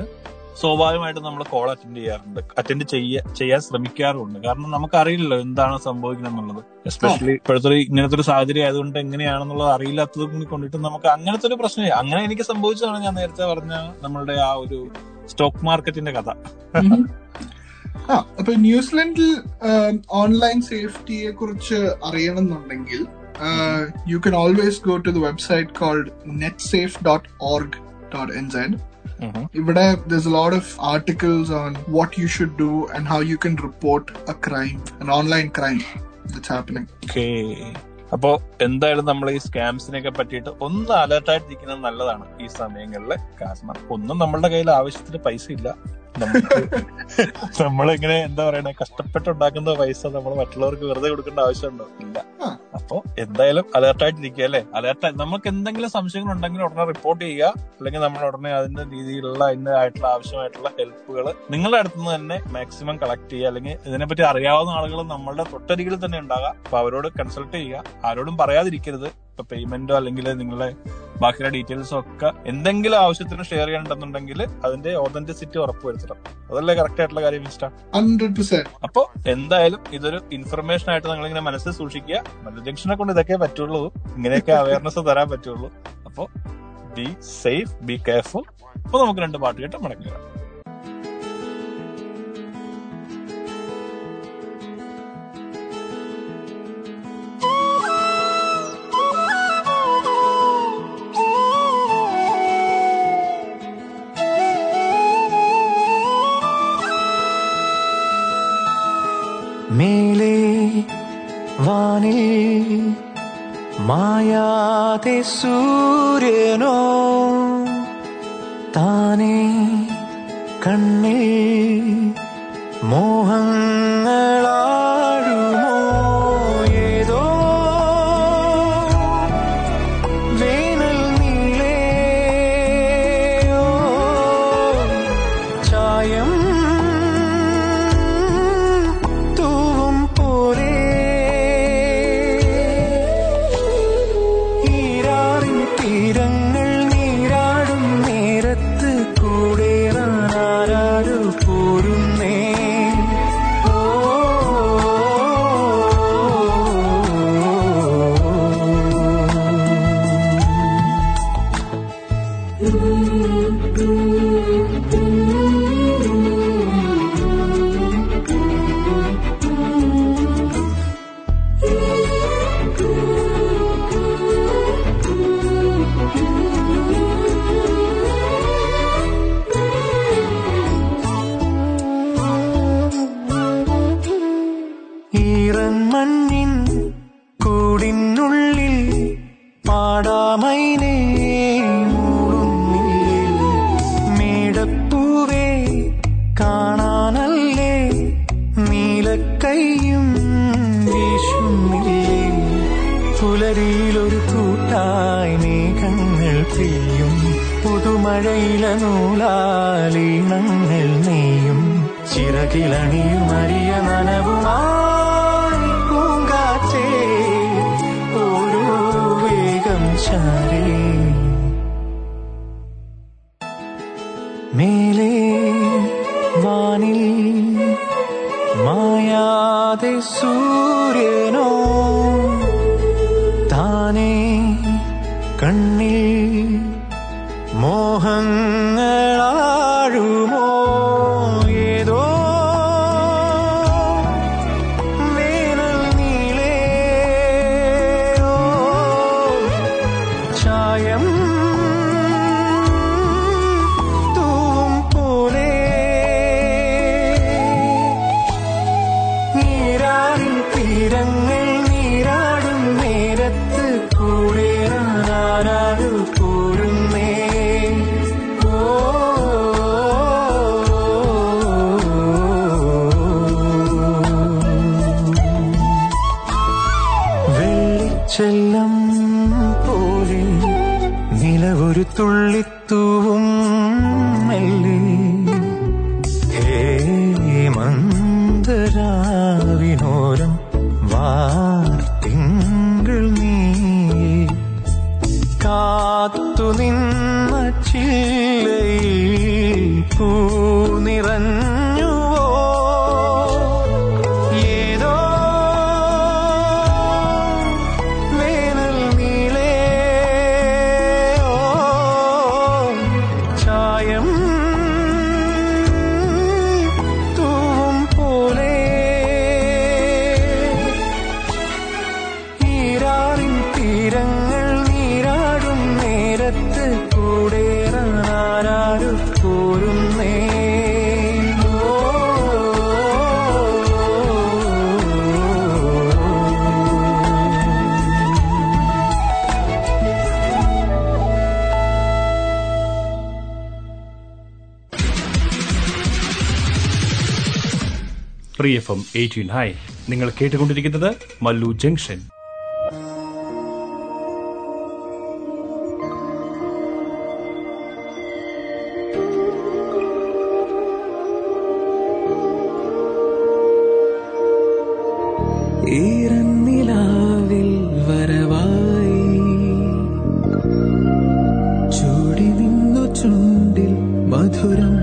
സ്വാഭാവികമായിട്ടും നമ്മൾ കോൾ അറ്റൻഡ് ചെയ്യാറുണ്ട്. അറ്റൻഡ് ചെയ്യ ചെയ്യാൻ ശ്രമിക്കാറുണ്ട് കാരണം നമുക്കറിയില്ലല്ലോ എന്താണ് സംഭവിക്കുന്നത് എന്നുള്ളത്. എസ്പെഷ്യലി ഇപ്പോഴത്തെ ഇങ്ങനത്തെ ഒരു സാഹചര്യം ആയതുകൊണ്ട് എങ്ങനെയാണെന്നുള്ളത് അറിയില്ലാത്തത് കൊണ്ടിട്ട് നമുക്ക് അങ്ങനത്തെ ഒരു പ്രശ്നം അങ്ങനെ എനിക്ക് സംഭവിച്ചതാണ് ഞാൻ നേരത്തെ പറഞ്ഞ നമ്മളുടെ ആ ഒരു സ്റ്റോക്ക് മാർക്കറ്റിന്റെ കഥ.
ആ അപ്പൊ ന്യൂസിലൻഡിൽ ഓൺലൈൻ സേഫ്റ്റിയെ കുറിച്ച് അറിയണമെന്നുണ്ടെങ്കിൽ you you can always go to the website called
netsafe.org.nz.
Mm-hmm. there's a lot of articles on what you should do and how you can report a crime, an online crime that's happening.
Okay. അപ്പോ എന്തായാലും നമ്മൾ ഈ സ്കാംസിനെയൊക്കെ പറ്റിയിട്ട് ഒന്ന് അലർട്ടായിട്ടിരിക്കുന്നത് നല്ലതാണ് ഈ സമയങ്ങളിൽ കാരണം ഒന്നും നമ്മളുടെ കയ്യിൽ ആവശ്യത്തിന് പൈസ ഇല്ല നമ്മളിങ്ങനെ എന്താ പറയണേ കഷ്ടപ്പെട്ടുണ്ടാക്കുന്ന പൈസ നമ്മൾ മറ്റുള്ളവർക്ക് വെറുതെ കൊടുക്കേണ്ട ആവശ്യമുണ്ടോ ഇല്ല അപ്പോ എന്തായാലും അലേർട്ടായിട്ടിരിക്കുക അല്ലെ? അലേർട്ട് നമുക്ക് എന്തെങ്കിലും സംശയങ്ങൾ ഉണ്ടെങ്കിൽ ഉടനെ റിപ്പോർട്ട് ചെയ്യുക. അല്ലെങ്കിൽ നമ്മൾ ഉടനെ അതിന്റെ രീതിയിലുള്ള അതിന്റെതായിട്ടുള്ള ആവശ്യമായിട്ടുള്ള ഹെൽപ്പുകൾ നിങ്ങളുടെ അടുത്ത് നിന്ന് തന്നെ മാക്സിമം കളക്ട് ചെയ്യുക. അല്ലെങ്കിൽ ഇതിനെപ്പറ്റി അറിയാവുന്ന ആളുകൾ നമ്മളുടെ തൊട്ടരികിൽ തന്നെ ഉണ്ടാകാം അപ്പൊ അവരോട് കൺസൾട്ട് ചെയ്യുക. ആരോടും പറയാതിരിക്കരുത്. ഇപ്പൊ പേയ്മെന്റോ അല്ലെങ്കിൽ നിങ്ങളുടെ ബാക്കിയുള്ള ഡീറ്റെയിൽസോ ഒക്കെ എന്തെങ്കിലും ആവശ്യത്തിന് ഷെയർ ചെയ്യണ്ടെന്നുണ്ടെങ്കിൽ അതിന്റെ ഓതന്റിസിറ്റി ഉറപ്പുവരുത്തണം അതല്ലേ കറക്റ്റ് ആയിട്ടുള്ള കാര്യം
100%.
അപ്പോ എന്തായാലും ഇതൊരു ഇൻഫർമേഷൻ ആയിട്ട് നിങ്ങൾ ഇങ്ങനെ മനസ്സിൽ സൂക്ഷിക്കുക. മല്ലു ജംഗ്ഷനെ കൊണ്ട് ഇതൊക്കെ പറ്റുള്ളൂ. ഇങ്ങനെയൊക്കെ അവയർനെസ് തരാൻ പറ്റുള്ളൂ. അപ്പോ ബി സേഫ് ബി കെയർഫുൾ അപ്പൊ നമുക്ക് രണ്ട് പാട്ട് കേട്ട് മടങ്ങുക
മായാതെ സൂര്യനോ താനേ കണ്ണിൽ por um എയ്റ്റി നയൻ. നിങ്ങൾ കേട്ടുകൊണ്ടിരിക്കുന്നത് മല്ലു ജംഗ്ഷൻ.
ഈറന്നിലാവിൽ വരവായി. ചൂടി നിന്നു ചുണ്ടിൽ മധുരം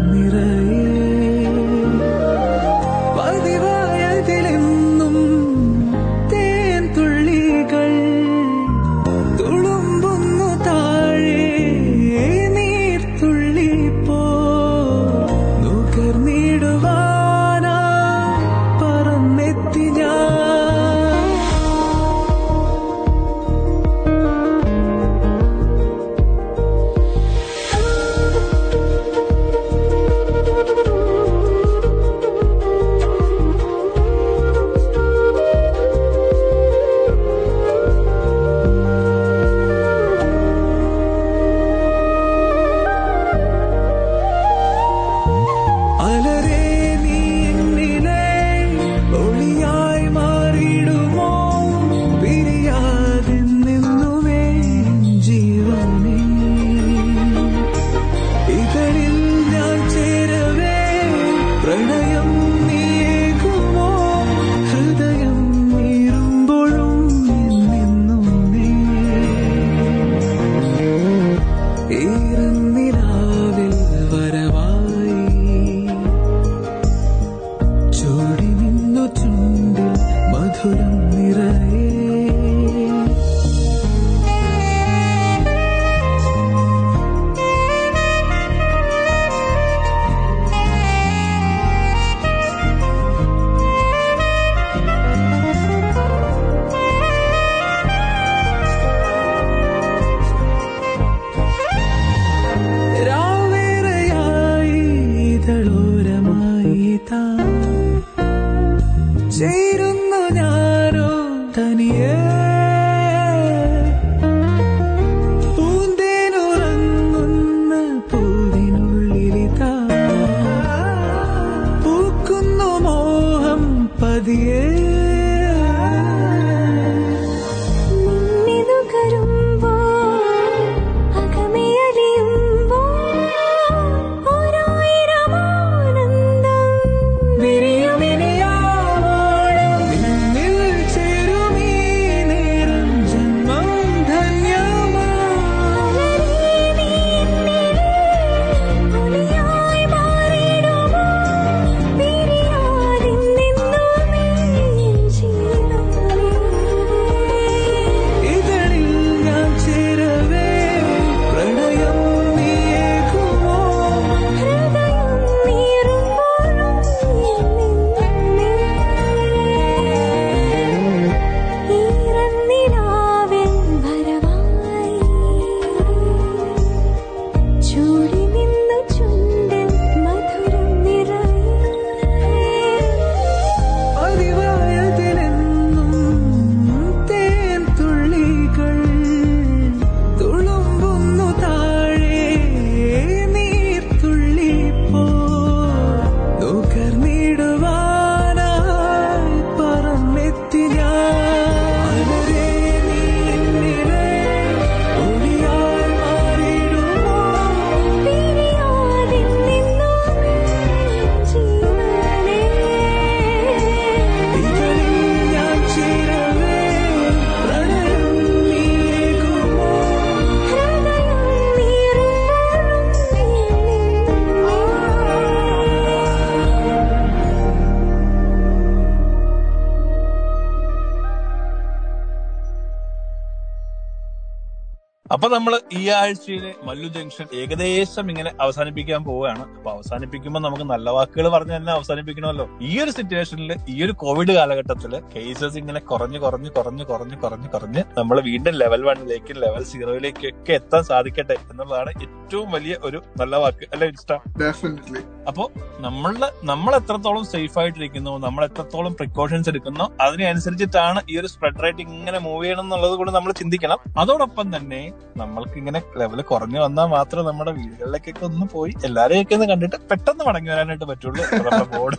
അപ്പൊ നമ്മൾ ഈ ആഴ്ചയിലെ മല്ലു ജംഗ്ഷൻ ഏകദേശം ഇങ്ങനെ അവസാനിപ്പിക്കാൻ പോവുകയാണ്. അപ്പൊ അവസാനിപ്പിക്കുമ്പോൾ നമുക്ക് നല്ല വാക്കുകൾ പറഞ്ഞ് തന്നെ അവസാനിപ്പിക്കണമല്ലോ. ഈ ഒരു സിറ്റുവേഷനിൽ ഈ ഒരു കോവിഡ് കാലഘട്ടത്തിൽ കേസസ് ഇങ്ങനെ കുറഞ്ഞു കുറഞ്ഞു കുറഞ്ഞു കുറഞ്ഞു കുറഞ്ഞു കുറഞ്ഞ് നമ്മൾ വീണ്ടും ലെവൽ വണ്ണിലേക്കും ലെവൽ സീറോയിലേക്കും ഒക്കെ എത്താൻ സാധിക്കട്ടെ എന്നുള്ളതാണ് ഏറ്റവും വലിയ ഒരു നല്ല വാക്ക് അല്ലെ ഇഷ്ടം
ഡെഫിനറ്റ്ലി
അപ്പോ നമ്മളുടെ നമ്മൾ എത്രത്തോളം സേഫ് ആയിട്ടിരിക്കുന്നു നമ്മൾ എത്രത്തോളം പ്രിക്കോഷൻസ് എടുക്കുന്നു അതിനനുസരിച്ചിട്ടാണ് ഈ ഒരു സ്പ്രെഡ് റേറ്റ് ഇങ്ങനെ മൂവ് ചെയ്യണം എന്നുള്ളത് കൂടെ നമ്മൾ ചിന്തിക്കണം. അതോടൊപ്പം തന്നെ നമ്മൾക്ക് ഇങ്ങനെ ലെവൽ കുറഞ്ഞു വന്നാൽ മാത്രം നമ്മുടെ വീടുകളിലേക്കൊക്കെ ഒന്ന് പോയി എല്ലാരെയൊക്കെ ഒന്ന് കണ്ടിട്ട് പെട്ടെന്ന് മടങ്ങി വരാനായിട്ട് പറ്റുള്ളൂ. നമ്മുടെ ബോർഡ്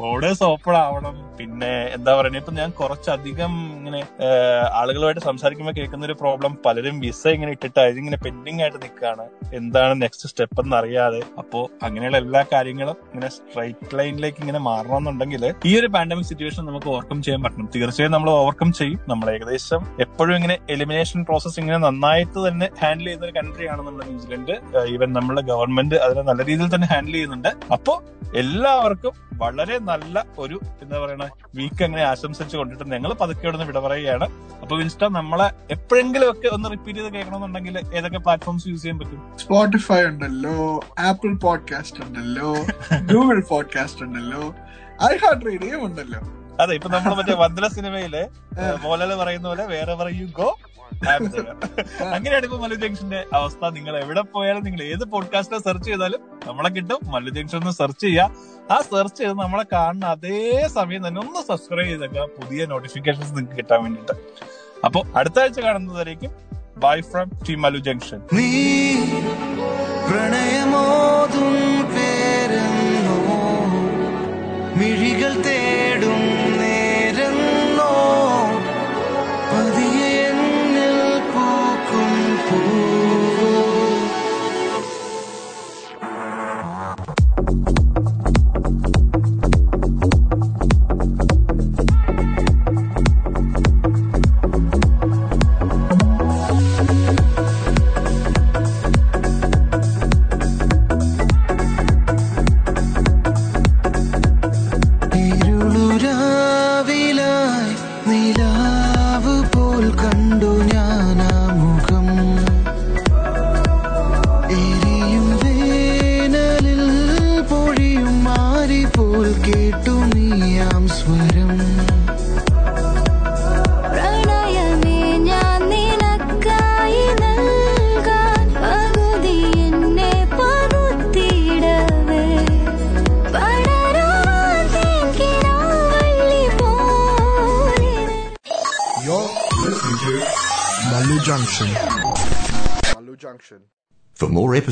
ബോർഡേഴ്സ് ഓപ്പൺ ആവണം. പിന്നെ എന്താ പറയുക ഇപ്പൊ ഞാൻ കുറച്ചധികം ഇങ്ങനെ ആളുകളുമായിട്ട് സംസാരിക്കുമ്പോൾ കേൾക്കുന്ന ഒരു പ്രോബ്ലം പലരും വിസ ഇങ്ങനെ ഇട്ടിട്ട് അതിങ്ങനെ പെൻഡിങ് ആയിട്ട് നിൽക്കുകയാണ്. എന്താണ് നെക്സ്റ്റ് സ്റ്റെപ്പ് എന്ന് അറിയാതെ അപ്പോ അങ്ങനെയുള്ള എല്ലാ കാര്യങ്ങളും ഇങ്ങനെ സ്ട്രൈറ്റ് ലൈനിലേക്ക് ഇങ്ങനെ മാറണമെന്നുണ്ടെങ്കിൽ ഈ ഒരു പാൻഡമിക് സിറ്റുവേഷൻ നമുക്ക് ഓവർകം ചെയ്യാൻ പറ്റണം. തീർച്ചയായും നമ്മൾ ഓവർകം ചെയ്യും. നമ്മൾ ഏകദേശം എപ്പോഴും ഇങ്ങനെ എലിമിനേഷൻ പ്രോസസ് ഇങ്ങനെ നന്നായിട്ട് തന്നെ ഹാൻഡിൽ ചെയ്യുന്ന ഒരു കൺട്രിയാണ് നമ്മുടെ ന്യൂസിലൻഡ് ഈവൻ നമ്മുടെ ഗവൺമെന്റ് അതിനെ നല്ല രീതിയിൽ തന്നെ ഹാൻഡിൽ ചെയ്യുന്നുണ്ട്. അപ്പോ എല്ലാവർക്കും വളരെ നല്ല ഒരു എന്താ പറയണ വീക്ക് അങ്ങനെ ആശംസിച്ച് കൊണ്ടിട്ട് ഞങ്ങൾ പതുക്കെ ഇവിടുന്ന് വിട പറയുകയാണ് അപ്പൊ വിൻസ്റ്റ നമ്മളെ എപ്പോഴെങ്കിലും ഒക്കെ ഒന്ന് റിപ്പീറ്റ് ചെയ്ത് കേൾക്കണമെന്നുണ്ടെങ്കിൽ ഏതൊക്കെ പ്ലാറ്റ്ഫോംസ് യൂസ് ചെയ്യാൻ പറ്റും?
സ്പോട്ടിഫൈ ഉണ്ടല്ലോ ആപ്പിൾ പോഡ്കാസ്റ്റ് ഉണ്ടല്ലോ ഗൂഗിൾ പോഡ്കാസ്റ്റ് ഉണ്ടല്ലോ ഐ ഹാർട്ട് റേഡിയോ ഉണ്ടല്ലോ.
അതെ ഇപ്പൊ നമ്മൾ മറ്റേ വന്ദന സിനിമയിലെ മോഹൻലാൽ പറയുന്ന പോലെ വേറെ പറയൂ ഗോ അങ്ങനെയാണ് ഇപ്പൊ മല്ലു ജംഗ്ഷന്റെ അവസ്ഥ. നിങ്ങൾ എവിടെ പോയാലും നിങ്ങൾ ഏത് പോഡ്കാസ്റ്റിൽ സെർച്ച് ചെയ്താലും നമ്മളെ കിട്ടും. മല്ലു ജംഗ്ഷൻ ഒന്ന് സെർച്ച് ചെയ്യുക ആ സെർച്ച് ചെയ്ത് നമ്മളെ കാണുന്ന അതേ സമയം തന്നെ ഒന്ന് സബ്സ്ക്രൈബ് ചെയ്തേക്കുക. പുതിയ നോട്ടിഫിക്കേഷൻസ് നിങ്ങൾക്ക് കിട്ടാൻ വേണ്ടിയിട്ട്. അപ്പൊ അടുത്ത ആഴ്ച കാണുന്നതായിരിക്കും bye from the Malu junction.
നീ പ്രണയമോതും മിഴികൾ തേടും